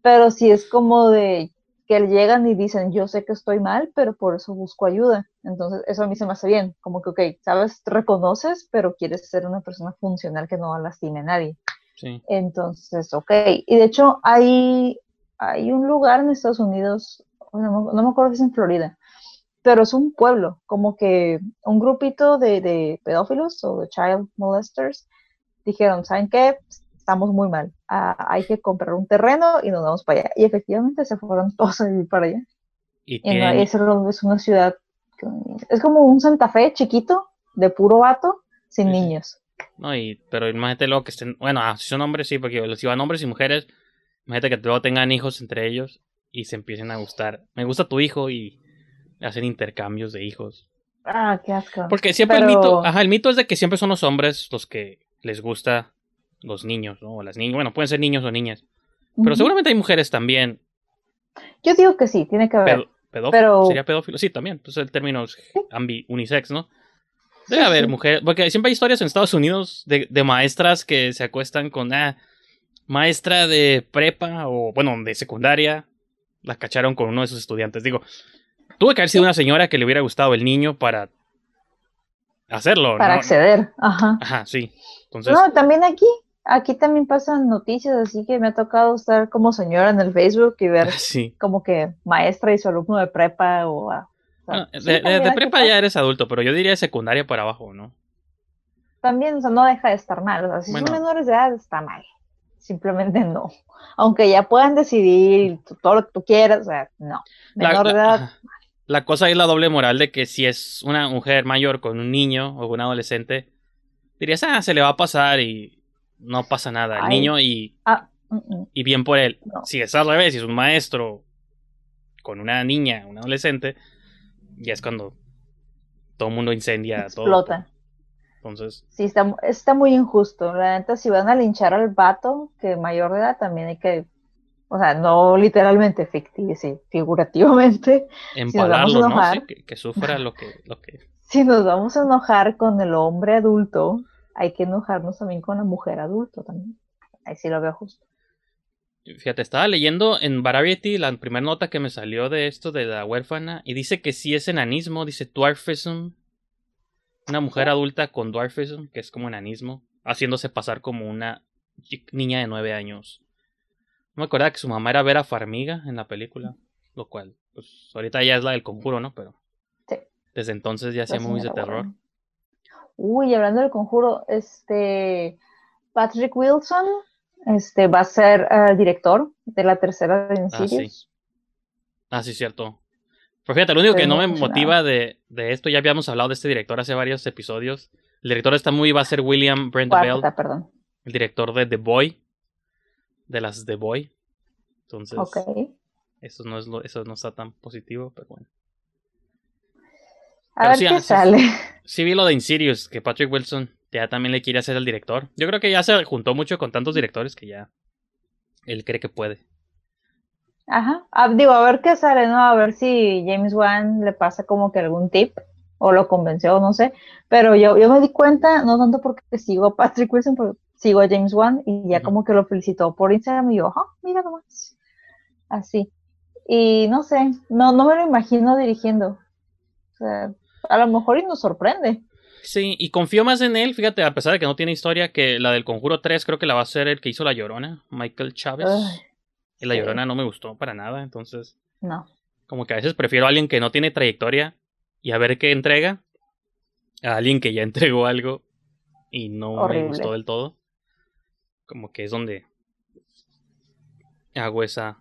E: pero si es como de que llegan y dicen, yo sé que estoy mal, pero por eso busco ayuda. Entonces, eso a mí se me hace bien. Como que, ok, sabes, reconoces, pero quieres ser una persona funcional que no lastime a nadie.
D: Sí.
E: Entonces, ok. Y de hecho, hay, hay un lugar en Estados Unidos, no, no me acuerdo si es en Florida, pero es un pueblo, como que un grupito de, de pedófilos o de child molesters dijeron, ¿saben qué? Estamos muy mal. Ah, hay que comprar un terreno y nos vamos para allá. Y efectivamente se fueron todos a vivir para allá.
D: Y tienen-
E: es, es una ciudad, que- es como un Santa Fe chiquito, de puro vato, sin
D: sí.
E: niños.
D: No, y, pero imagínate luego que estén. Bueno, ah, si son hombres, sí, porque si van hombres y mujeres, imagínate que luego tengan hijos entre ellos y se empiecen a gustar. Me gusta tu hijo y hacen intercambios de hijos.
E: Ah, qué asco.
D: Porque siempre el mito. Ajá, el mito es de que siempre son los hombres los que les gusta los niños, ¿no? O las niñas. Bueno, pueden ser niños o niñas. Pero seguramente hay mujeres también.
E: Yo digo que sí, tiene que haber.
D: pedófilo.
E: pero-
D: ¿Sería pedófilo? Sí, también. Entonces el término es ambi unisex, ¿no? Debe
E: Sí,
D: haber
E: sí.
D: mujeres. Porque siempre hay historias en Estados Unidos de, de maestras que se acuestan con. Ah, maestra de prepa o, bueno, de secundaria. La cacharon con uno de sus estudiantes. Digo, tuve que haber sido una señora que le hubiera gustado el niño para hacerlo,
E: para
D: ¿no?
E: acceder. Ajá.
D: Ajá, sí. Entonces,
E: No, también aquí, aquí también pasan noticias, así que me ha tocado estar como señora en el Facebook y ver
D: sí.
E: como que maestra y su alumno de prepa o... ah, o sea,
D: Bueno,
E: sí,
D: de, prepa ya eres adulto, pero yo diría de secundaria para abajo, ¿no?
E: También, o sea, no deja de estar mal. O sea, si
D: Bueno.
E: son menores de edad, está mal. Simplemente no. Aunque ya puedan decidir todo lo que tú quieras, o sea, no.
D: La,
E: Menor de edad.
D: La cosa es la doble moral de que si es una mujer mayor con un niño o un adolescente, dirías, ah, se le va a pasar y no pasa nada. El
E: Ay.
D: niño y,
E: ah, mm, mm,
D: y bien por él.
E: No.
D: Si es al revés, si es un maestro con una niña, un adolescente, ya es cuando todo el mundo incendia todo.
E: explota.
D: Entonces,
E: Sí, está, está muy injusto. La neta, si van a linchar al vato, que mayor de edad, también hay que, o sea, no literalmente, ficti- sí, figurativamente, a
D: empalarlo, ¿no?
E: enojar.
D: Sí, que, que sufra lo que, lo que.
E: si nos vamos a enojar con el hombre adulto, hay que enojarnos también con la mujer adulto también. Ahí sí lo veo justo.
D: Fíjate, estaba leyendo en Variety la primera nota que me salió de esto de la huérfana y dice que sí es enanismo, dice dwarfism. Una mujer adulta con dwarfism, que es como enanismo, haciéndose pasar como una niña de nueve años. No me acordaba que su mamá era Vera Farmiga en la película, lo cual, pues ahorita ya es la del conjuro, ¿no? Pero
E: Sí.
D: desde entonces ya hacía movies de terror.
E: Warren. Uy, hablando del conjuro, este Patrick Wilson este, va a ser eh, director de la tercera de
D: Ah, sí. Ah, sí, cierto. Pero fíjate, lo único
E: Estoy
D: que no me motiva de, de esto, ya habíamos hablado de este director hace varios episodios. El director de esta movie va a ser William Brent Bell,
E: perdón.
D: el director de The Boy, de las The Boy. Entonces,
E: Ok.
D: eso no es lo, eso no está tan positivo, pero bueno.
E: A
D: Pero
E: ver
D: sí,
E: qué
D: ah,
E: sale.
D: Sí vi lo de Insidious, que Patrick Wilson ya también le quiere hacer el director. Yo creo que ya se juntó mucho con tantos directores que ya él cree que puede.
E: Ajá. Ah, digo, a ver qué sale, ¿no? A ver si James Wan le pasa como que algún tip o lo convenció, no sé. Pero yo, yo me di cuenta, no tanto porque sigo a Patrick Wilson, pero sigo a James Wan y ya como que lo felicitó por Instagram y yo, ah, mira nomás. Así. Y no sé, no, no me lo imagino dirigiendo. O sea, a lo mejor y nos sorprende.
D: Sí, y confío más en él, fíjate, a pesar de que no tiene historia, que la del Conjuro 3 creo que la va a hacer el que hizo La Llorona, Michael Chávez. Y La
E: sí.
D: Llorona no me gustó para nada, entonces
E: no.
D: como que a veces prefiero a alguien que no tiene trayectoria y a ver qué entrega, a alguien que ya entregó algo y no me gustó del todo. Como que es donde hago esa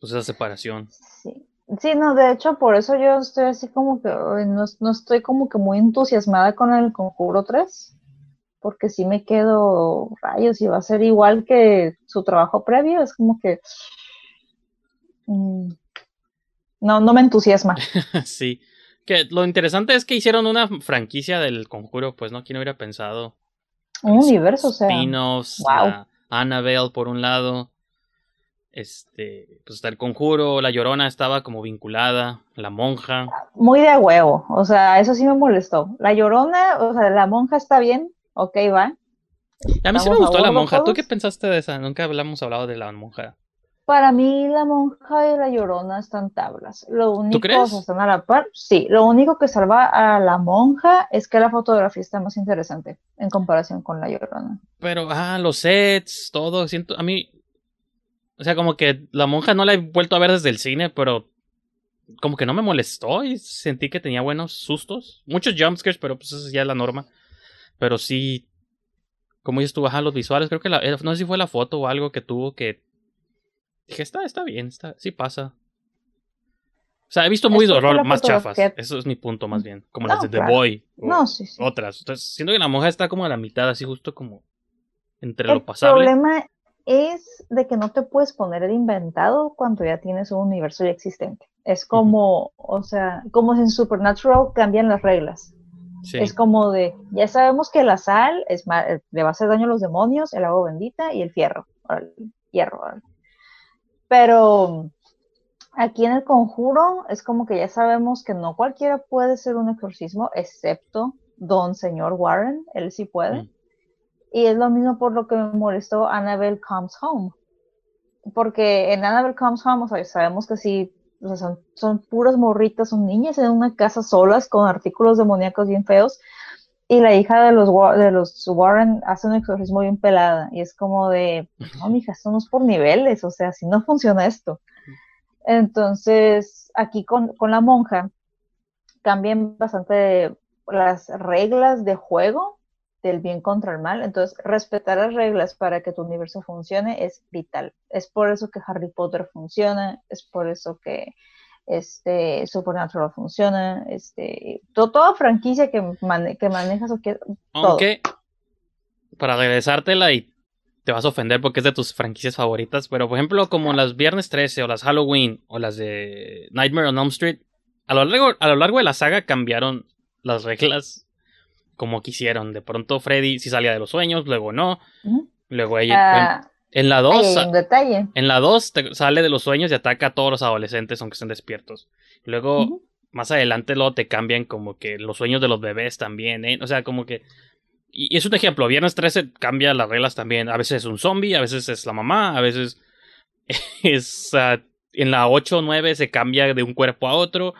D: pues esa separación.
E: Sí. Sí, no, de hecho, por eso yo estoy así como que no, no estoy como que muy entusiasmada con el Conjuro 3, porque si me quedo rayos y va a ser igual que su trabajo previo, es como que mm, no, no me entusiasma.
D: sí. Que lo interesante es que hicieron una franquicia del conjuro, pues no, quién hubiera pensado.
E: Un universo, o sea,
D: Spin-offs,
E: wow.
D: Annabelle por un lado. Este, pues está el conjuro, la llorona estaba como vinculada, la monja.
E: muy de huevo, o sea, eso sí me molestó. La llorona, o sea, la monja está bien, ok, va.
D: A mí sí me
E: ¿Estamos a
D: gustó la monja. ¿Tú qué pensaste de esa? Nunca hablamos hablado de la monja.
E: Para mí la monja y la llorona están tablas. Lo único,
D: crees?
E: o sea, están a la par. Sí, lo único que salva a la monja es que la fotografía está más interesante en comparación con la llorona.
D: Pero, ah, los sets, todo, siento, a mí, o sea, como que la monja no la he vuelto a ver desde el cine, pero como que no me molestó y sentí que tenía buenos sustos. Muchos jumpscares, pero pues eso ya es la norma. Pero sí, como dices tú, ajá, los visuales, creo que la, eh, no sé si fue la foto o algo que tuvo que... Dije, está, está bien, está, sí pasa. O sea, he visto muy horror más chafas. Eso es mi punto más bien. Como
E: No,
D: las de The. Boy. o
E: No, sí, sí.
D: Otras. Entonces, siento que la monja está como a la mitad, así justo como entre
E: El
D: lo pasable.
E: problema es de que no te puedes poner el inventado cuando ya tienes un universo ya existente. Es como, o sea, como en Supernatural cambian las reglas.
D: Sí.
E: Es como de, ya sabemos que la sal es ma- eh, le va a hacer daño a los demonios, el agua bendita y el fierro. órale, hierro. Pero aquí en el conjuro es como que ya sabemos que no cualquiera puede ser un exorcismo, excepto don señor Warren, él sí puede.
D: Mm.
E: Y es lo mismo por lo que me molestó Annabelle Comes Home. Porque en Annabelle Comes Home, o sea, sabemos que sí, o sea, son, son puras morritas, son niñas en una casa solas con artículos demoníacos bien feos. Y la hija de los, de los Warren hace un exorcismo bien pelada. Y es como de, no, mija, esto no es por niveles, o sea, si no funciona esto. Entonces, aquí con, con la monja cambian bastante las reglas de juego del bien contra el mal. Entonces, respetar las reglas para que tu universo funcione es vital. Es por eso que Harry Potter funciona, es por eso que este Supernatural funciona, este to- toda franquicia que, mane- que manejas o que todo.
D: Aunque, para regresártela y te vas a ofender porque es de tus franquicias favoritas, pero por ejemplo, como las Viernes 13 o las Halloween o las de Nightmare on Elm Street, a lo largo, a lo largo de la saga cambiaron las reglas como quisieron. De pronto Freddy sí salía de los sueños, luego no, luego ella...
E: Ah,
D: en la
E: ahí
D: 2...
E: hay un detalle.
D: En la 2 te- sale de los sueños y ataca a todos los adolescentes aunque estén despiertos. Luego, más adelante, luego te cambian como que los sueños de los bebés también, ¿eh? O sea, como que... Y y es un ejemplo, Viernes 13 cambia las reglas también. A veces es un zombie, a veces es la mamá, a veces es... ah, en la 8 o 9 se cambia de un cuerpo a otro.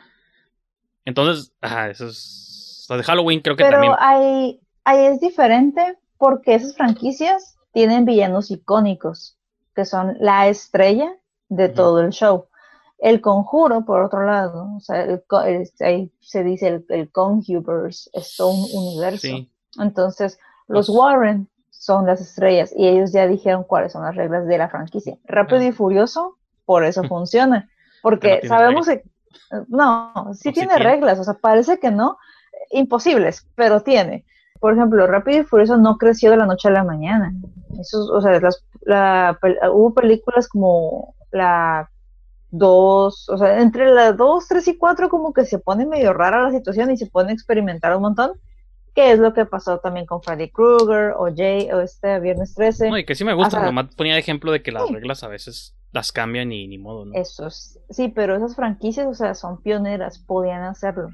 D: Entonces, ajá, eso es... De Halloween creo que
E: Pero
D: también...
E: ahí, ahí es diferente porque esas franquicias tienen villanos icónicos, que son la estrella de todo el show. El conjuro, por otro lado, o sea, el el- ahí se dice el, el Conjuverse, es todo un universo.
D: Sí,
E: Entonces, los
D: Los-
E: Warren son las estrellas y ellos ya dijeron cuáles son las reglas de la franquicia. Rápido
D: Ah.
E: y Furioso, por eso funciona. Porque
D: tiene
E: sabemos que... No, sí
D: ¿O sí
E: tiene
D: tiene?
E: reglas, o sea, parece que no, imposibles, pero tiene. Por ejemplo, Rápido y Furioso no creció de la noche a la mañana. Eso, o sea, las, la, hubo películas como la 2, o sea, entre la 2, 3 y 4 como que se pone medio rara la situación y se pone a experimentar un montón, que es lo que pasó también con Freddy Krueger o Jay o este Viernes 13.
D: No, y que sí me gusta, nomás ponía de ejemplo de que las
E: Sí.
D: reglas a veces las cambian y ni modo, ¿no?
E: Esos, sí, pero esas franquicias, o sea, son pioneras, podían hacerlo.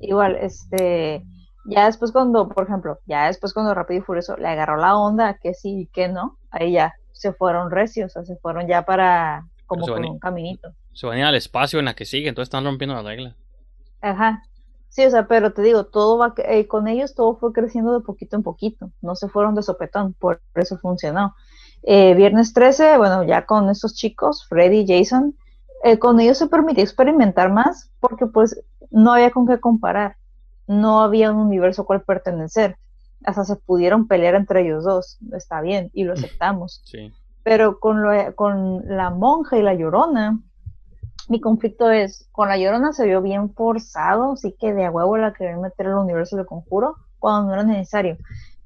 E: Igual, este, ya después cuando, por ejemplo, ya después cuando Rápido y Furioso le agarró la onda, que sí y que no, ahí ya se fueron recios, o sea, se fueron ya para como por un caminito.
D: Se van a ir al espacio en la que sigue, entonces están rompiendo la regla.
E: Ajá. Sí, o sea, pero te digo, todo va, eh, con ellos todo fue creciendo de poquito en poquito, no se fueron de sopetón, por eso funcionó. Eh, viernes 13, bueno, ya con estos chicos, Freddy y Jason, eh, con ellos se permitió experimentar más porque pues no había con qué comparar, no había un universo cual pertenecer, hasta se pudieron pelear entre ellos dos, está bien, y lo aceptamos
D: Sí.
E: pero con, lo, con la monja y la llorona, mi conflicto es, con la llorona se vio bien forzado, así que de a huevo la querían meter al universo de conjuro cuando no era necesario,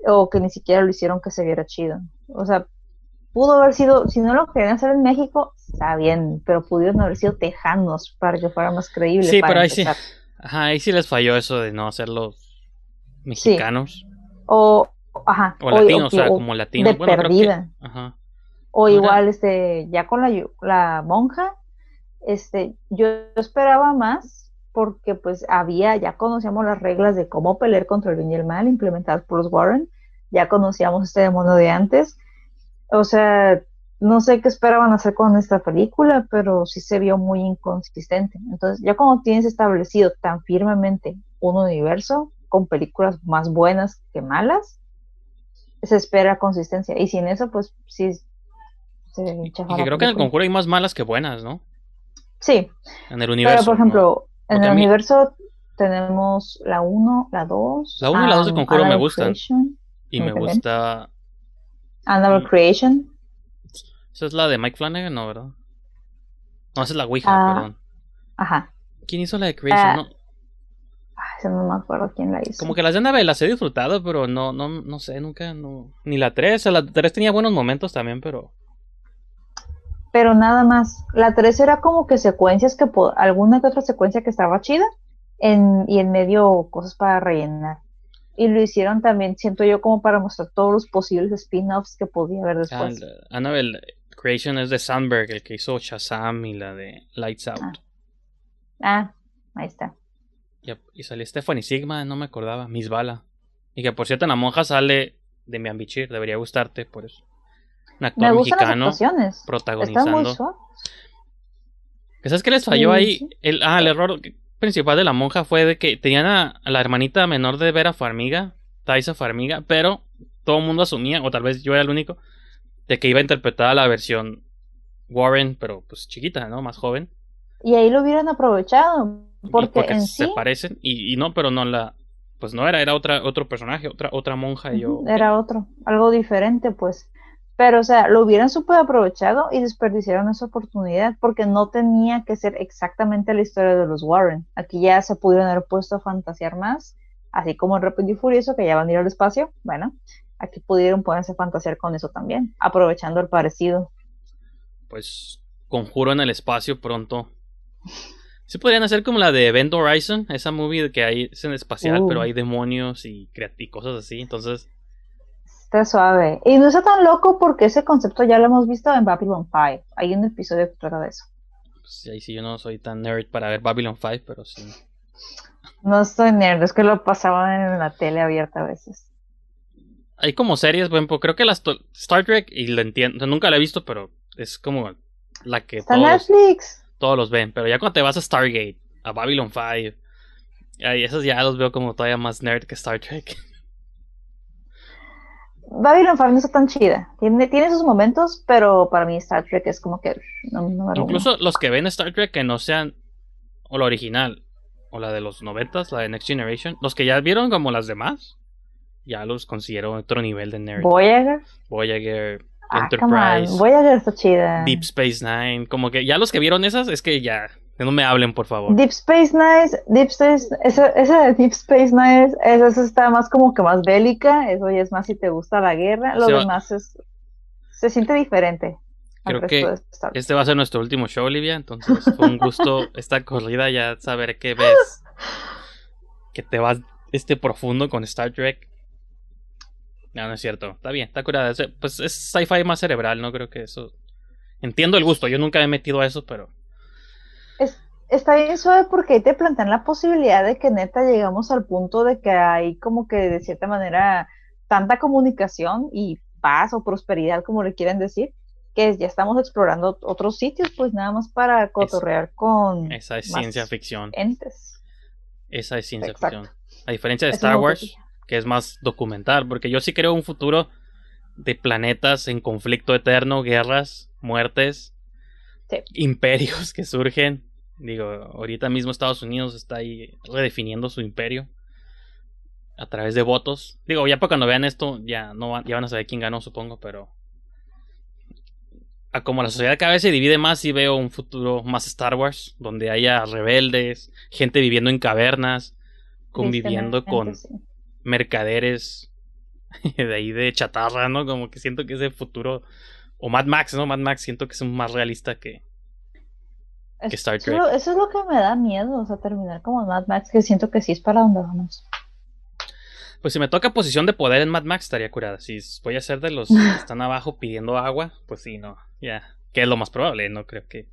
E: o que ni siquiera lo hicieron que se viera chido. O sea, pudo haber sido, si no lo querían hacer en México, está bien, pero pudieron haber sido tejanos para que fuera más creíble.
D: Sí,
E: para
D: pero ahí sí. Ajá, ahí sí les falló eso de no hacerlos mexicanos.
E: O, ajá,
D: O latinos, o sea,
E: o-
D: como latinos.
E: de
D: Bueno, creo que-
E: perdida.
D: Ajá.
E: O igual, este, ya con la, la monja, este, yo esperaba más porque pues había, ya conocíamos las reglas de cómo pelear contra el bien y el mal implementadas por los Warren, ya conocíamos este demonio de antes, o sea, no sé qué esperaban hacer con esta película, pero sí se vio muy inconsistente. Entonces, ya como tienes establecido tan firmemente un universo con películas más buenas que malas, se espera consistencia. Y sin eso, pues sí se
D: Y que creo que en el conjuro hay más malas que buenas, ¿no?
E: Sí,
D: En el universo.
E: pero por
D: ¿no?
E: ejemplo, en
D: Porque
E: el universo tenemos la 1, la 2.
D: La uno y la dos de
E: um,
D: Conjuro me gustan. Y me gusta.
E: Annabelle. Creation.
D: ¿Esa es la de Mike Flanagan? No, ¿verdad? No, esa es la Ouija,
E: Ah.
D: perdón.
E: Ajá.
D: ¿Quién hizo la de Creation?
E: Ah,
D: No,
E: Ay, no me acuerdo quién la hizo.
D: Como que las de Annabelle las he disfrutado, pero no, no, no sé, nunca, no. Ni la 3, la 3 tenía buenos momentos también, pero.
E: Pero nada más. La 3 era como que secuencias que alguna que otra secuencia que estaba chida en, y en medio cosas para rellenar. Y lo hicieron también, siento yo, como para mostrar todos los posibles spin-offs que podía haber
D: Ah,
E: después.
D: la- Annabelle Creation es de Sandberg, el que hizo Shazam y la de Lights Out.
E: Ah. Ah, ahí está.
D: Y, y salió Stephanie Sigma, no me acordaba, Miss Bala. Y que por cierto, en la monja sale de mi Bichir, debería gustarte, por eso. Un
E: Me
D: actor
E: las
D: mexicano
E: muy
D: protagonizando.
E: suaves.
D: ¿Sabes qué les falló
E: Sí,
D: ahí?
E: sí.
D: El, ah, el error principal de la monja fue de que tenían a, a la hermanita menor de Vera Farmiga, Taisa Farmiga, pero todo el mundo asumía, o tal vez yo era el único, de que iba a interpretar a la versión Warren, pero pues chiquita, ¿no? Más joven.
E: Y ahí lo hubieran aprovechado. Porque, en
D: se
E: sí
D: parecen, y, y no, pero no la. Pues no era, era otra, otro personaje, otra, otra monja. Y yo,
E: era otro, algo diferente, pues. Pero, o sea, lo hubieran súper aprovechado y desperdiciaron esa oportunidad porque no tenía que ser exactamente la historia de los Warren. Aquí ya se pudieron haber puesto a fantasear más, así como en Rápido y Furioso, que ya van a ir al espacio. Bueno, aquí pudieron ponerse a fantasear con eso también, aprovechando el parecido.
D: pues, conjuro en el espacio pronto. Sí podrían hacer como la de Event Horizon, esa movie que hay, es en espacial,
E: Uh.
D: pero hay demonios y, y cosas así. Entonces,
E: Está suave. Y no está tan loco porque ese concepto ya lo hemos visto en Babylon 5. Hay un episodio que trata de eso.
D: pues, ahí sí yo no soy tan nerd para ver Babylon 5, pero sí.
E: No estoy nerd, es que lo pasaban en la tele abierta a veces.
D: Hay como series, por ejemplo, creo que las Star Trek, y lo entiendo, nunca la he visto, pero es como la que
E: Está
D: todos,
E: Netflix.
D: todos los ven. Pero ya cuando te vas a Stargate, a Babylon 5, ahí esos ya los veo como todavía más nerd que Star Trek.
E: Babylon 5 no está tan chida. Tiene, tiene sus momentos, pero para mí Star Trek es como que no, uno.
D: Incluso los que ven Star Trek que no sean o la original o la de los noventas, la de Next Generation, los que ya vieron como las demás, ya los considero otro nivel de nerd.
E: Voyager.
D: Voyager,
E: Ah.
D: Enterprise,
E: Voyager está chida.
D: Deep Space Nine, como que ya los que vieron esas es que ya, que no me hablen por favor.
E: Deep Space Nine, Deep Space, esa, esa de Deep Space Nine, esa, esa está más como que más bélica, eso ya es más si te gusta la guerra, lo
D: Se va-
E: demás es, se siente diferente.
D: Creo que. Este va a ser nuestro último show, Olivia, entonces fue un gusto esta corrida, ya saber que ves, que te vas este profundo con Star Trek. No, no es cierto, está bien, está curada. Es- Pues es sci-fi más cerebral, no creo que eso... Entiendo el gusto, yo nunca me he metido a eso, pero...
E: Es- está bien suave porque ahí te plantean la posibilidad de que neta llegamos al punto de que hay como que de cierta manera tanta comunicación y paz o prosperidad, como le quieren decir, que ya estamos explorando otros sitios, pues nada más para cotorrear con
D: Esa es
E: más
D: ciencia ficción.
E: entes.
D: Esa es ciencia
E: Exacto.
D: ficción. A diferencia de
E: Es
D: Star Wars,
E: utopía.
D: que es más documental, porque yo sí creo un futuro de planetas en conflicto eterno, guerras, muertes,
E: Sí.
D: imperios que surgen. Digo, ahorita mismo Estados Unidos está ahí redefiniendo su imperio a través de votos. Digo, ya para cuando vean esto, ya no van, ya van a saber quién ganó, supongo, pero a como la sociedad cada vez se divide más y veo un futuro más Star Wars, donde haya rebeldes, gente viviendo en cavernas, conviviendo con
E: sí.
D: mercaderes de ahí de chatarra, ¿no? Como que siento que ese futuro, o Mad Max, ¿no? Mad Max siento que es más realista que... que Star
E: Eso lo- Eso es lo que me da miedo, o sea, terminar como Mad Max, que siento que sí es para donde vamos.
D: Pues si me toca posición de poder en Mad Max estaría curada. Si voy a ser de los que están abajo pidiendo agua, pues sí, no, ya. Que es lo más probable, no creo que...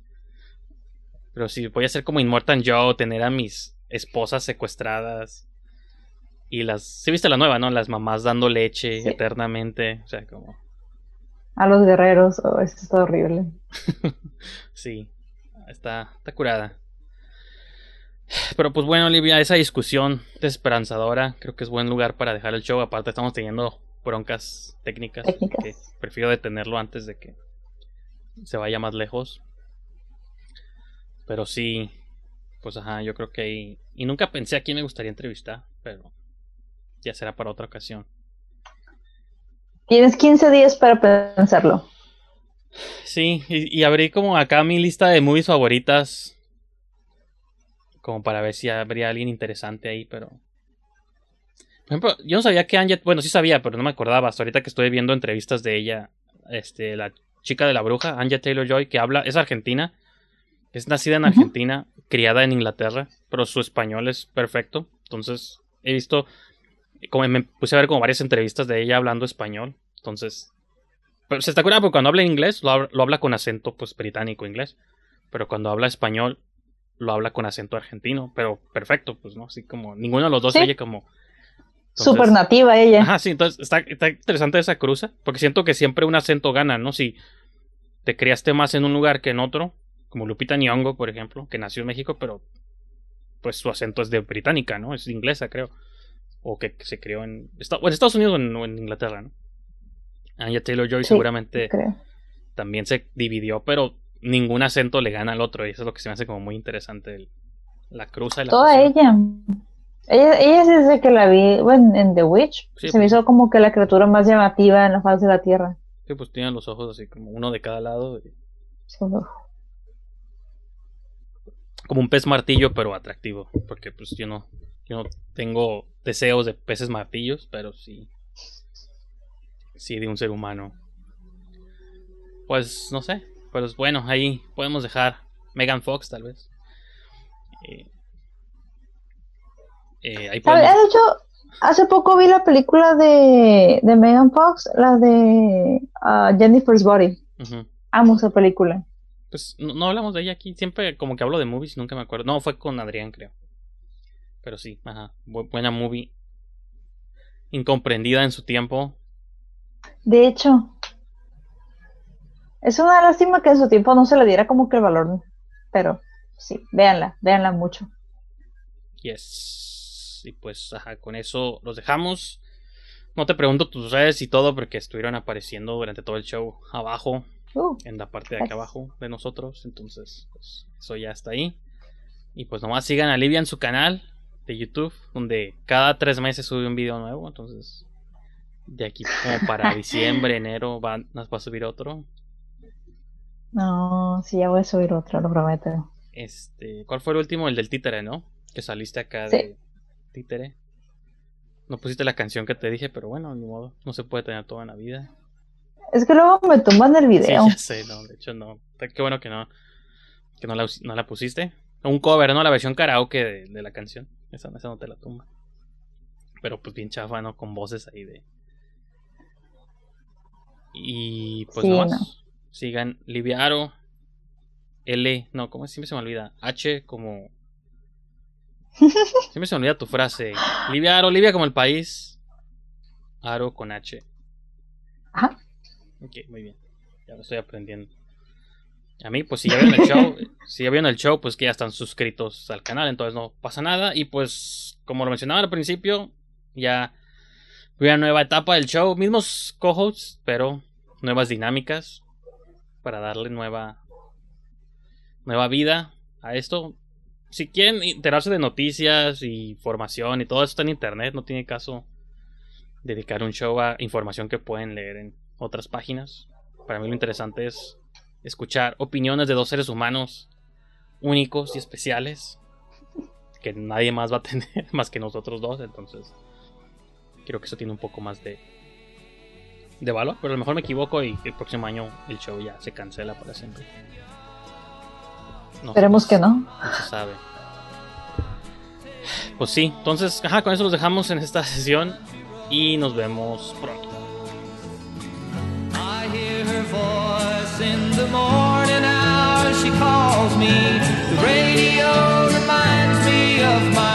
D: Pero si voy a ser como Immortan Joe, tener a mis esposas secuestradas y las... ¿Sí viste la nueva, no? Las mamás dando leche
E: Sí.
D: eternamente, o sea, como...
E: A los guerreros, oh, eso está horrible.
D: Sí, está, está curada. Pero pues bueno, Olivia, esa discusión desesperanzadora creo que es buen lugar para dejar el show. Aparte estamos teniendo broncas técnicas.
E: Técnicas.
D: que prefiero detenerlo antes de que se vaya más lejos. Pero sí, pues ajá, yo creo que ahí... Y nunca pensé a quién me gustaría entrevistar, pero ya será para otra ocasión.
E: Tienes 15 días para pensarlo.
D: Sí, y, y abrí como acá mi lista de movies favoritas. Como para ver si habría alguien interesante ahí, pero. Por ejemplo, yo no sabía que Anya. Bueno, sí sabía, pero no me acordaba. Hasta ahorita que estoy viendo entrevistas de ella. Este, la chica de la bruja, Anya Taylor Joy, que habla. Es argentina. Es nacida en. Argentina, criada en Inglaterra. Pero su español es perfecto. Entonces, he visto. Como me puse a ver como varias entrevistas de ella hablando español. Entonces, pero se está curada porque cuando habla inglés lo, habla- lo habla con acento pues británico inglés. Pero cuando habla español lo habla con acento argentino. Pero perfecto, pues no, así como ninguno de los dos
E: Sí.
D: se oye como. Entonces-
E: Súper nativa ella.
D: Ajá, sí, entonces está, está interesante esa cruza. Porque siento que siempre un acento gana, ¿no? Si te criaste más en un lugar que en otro, como Lupita Nyong'o, por ejemplo, que nació en México, pero pues su acento es de británica, ¿no? Es inglesa, creo. O que se crió en, Estados Unidos o en, en Inglaterra, ¿no? Anya Taylor Joy
E: Sí,
D: seguramente
E: creo.
D: también se dividió, pero ningún acento le gana al otro. Y eso es lo que se me hace como muy interesante. el- la cruza y la
E: Toda ella. Ella, ella sí desde que la vi bueno, en The Witch,
D: Sí,
E: se me
D: pues.
E: hizo como que la criatura más llamativa en la faz de la Tierra.
D: Sí, pues tienen los ojos así como uno de cada lado. y-
E: Sí, uf.
D: como un pez martillo, pero atractivo. Porque pues yo no, yo no tengo deseos de peces martillos, pero sí. Sí, de un ser humano. Pues no sé. Pues bueno, ahí podemos dejar Megan Fox, tal vez. Eh, eh, ahí.
E: De hecho, hace poco vi la película de, de Megan Fox, la de ah, Jennifer's Body.
D: Ujú.
E: Amo esa película.
D: Pues no, no hablamos de ella aquí. Siempre como que hablo de movies, nunca me acuerdo. No, fue con Adrián, creo. Pero sí, ajá. bu- buena movie. Incomprendida en su tiempo.
E: De hecho, es una lástima que en su tiempo no se le diera como que el valor, pero sí, véanla, véanla mucho.
D: Yes. Y pues, ajá, con eso los dejamos. No te pregunto tus redes y todo porque estuvieron apareciendo durante todo el show abajo,
E: Uh,
D: en la parte de acá abajo de nosotros. Entonces, pues, eso ya está ahí. Y pues nomás sigan a Livia en su canal de YouTube, donde cada tres meses sube un video nuevo. Entonces, de aquí como para diciembre, enero, va, nos va a subir otro.
E: No, sí, ya voy a subir otra, lo prometo.
D: Este, ¿cuál fue el último? El del títere, ¿no? Que saliste acá
E: Sí.
D: de títere. No pusiste la canción que te dije, pero bueno, ni modo. No se puede tener todo en la vida.
E: Es que luego me tumban el
D: Sí,
E: video.
D: ya sé, no, de hecho no. Qué bueno que no, que no la, no la pusiste. Un cover, ¿no? La versión karaoke de, de la canción. Esa, esa no te la tumba. Pero pues bien chafa, ¿no? Con voces ahí de... Y pues
E: Sí,
D: no más.
E: no.
D: Sigan Livia Aro. L, no, ¿cómo es? Siempre se me olvida. H como... Siempre se me olvida tu frase. Livia Aro, Livia como el país. Aro con H.
E: Ajá.
D: Ok, muy bien. Ya lo estoy aprendiendo. A mí, pues si ya vieron el show, si ya vieron el show, pues que ya están suscritos al canal, entonces no pasa nada. Y pues, como lo mencionaba al principio, ya una nueva etapa del show, mismos co-hosts, pero nuevas dinámicas para darle nueva nueva vida a esto. Si quieren enterarse de noticias y información y todo eso está en internet, no tiene caso dedicar un show a información que pueden leer en otras páginas. Para mí lo interesante es escuchar opiniones de dos seres humanos únicos y especiales que nadie más va a tener más que nosotros dos, entonces creo que eso tiene un poco más de de valor, pero a lo mejor me equivoco y el próximo año el show ya se cancela para siempre. No
E: Esperemos que no.
D: no se sabe. Pues sí, entonces, ajá, con eso los dejamos en esta sesión y nos vemos pronto.
C: I hear her voice in the morning hours. She calls me. The radio reminds me of my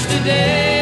C: Yesterday,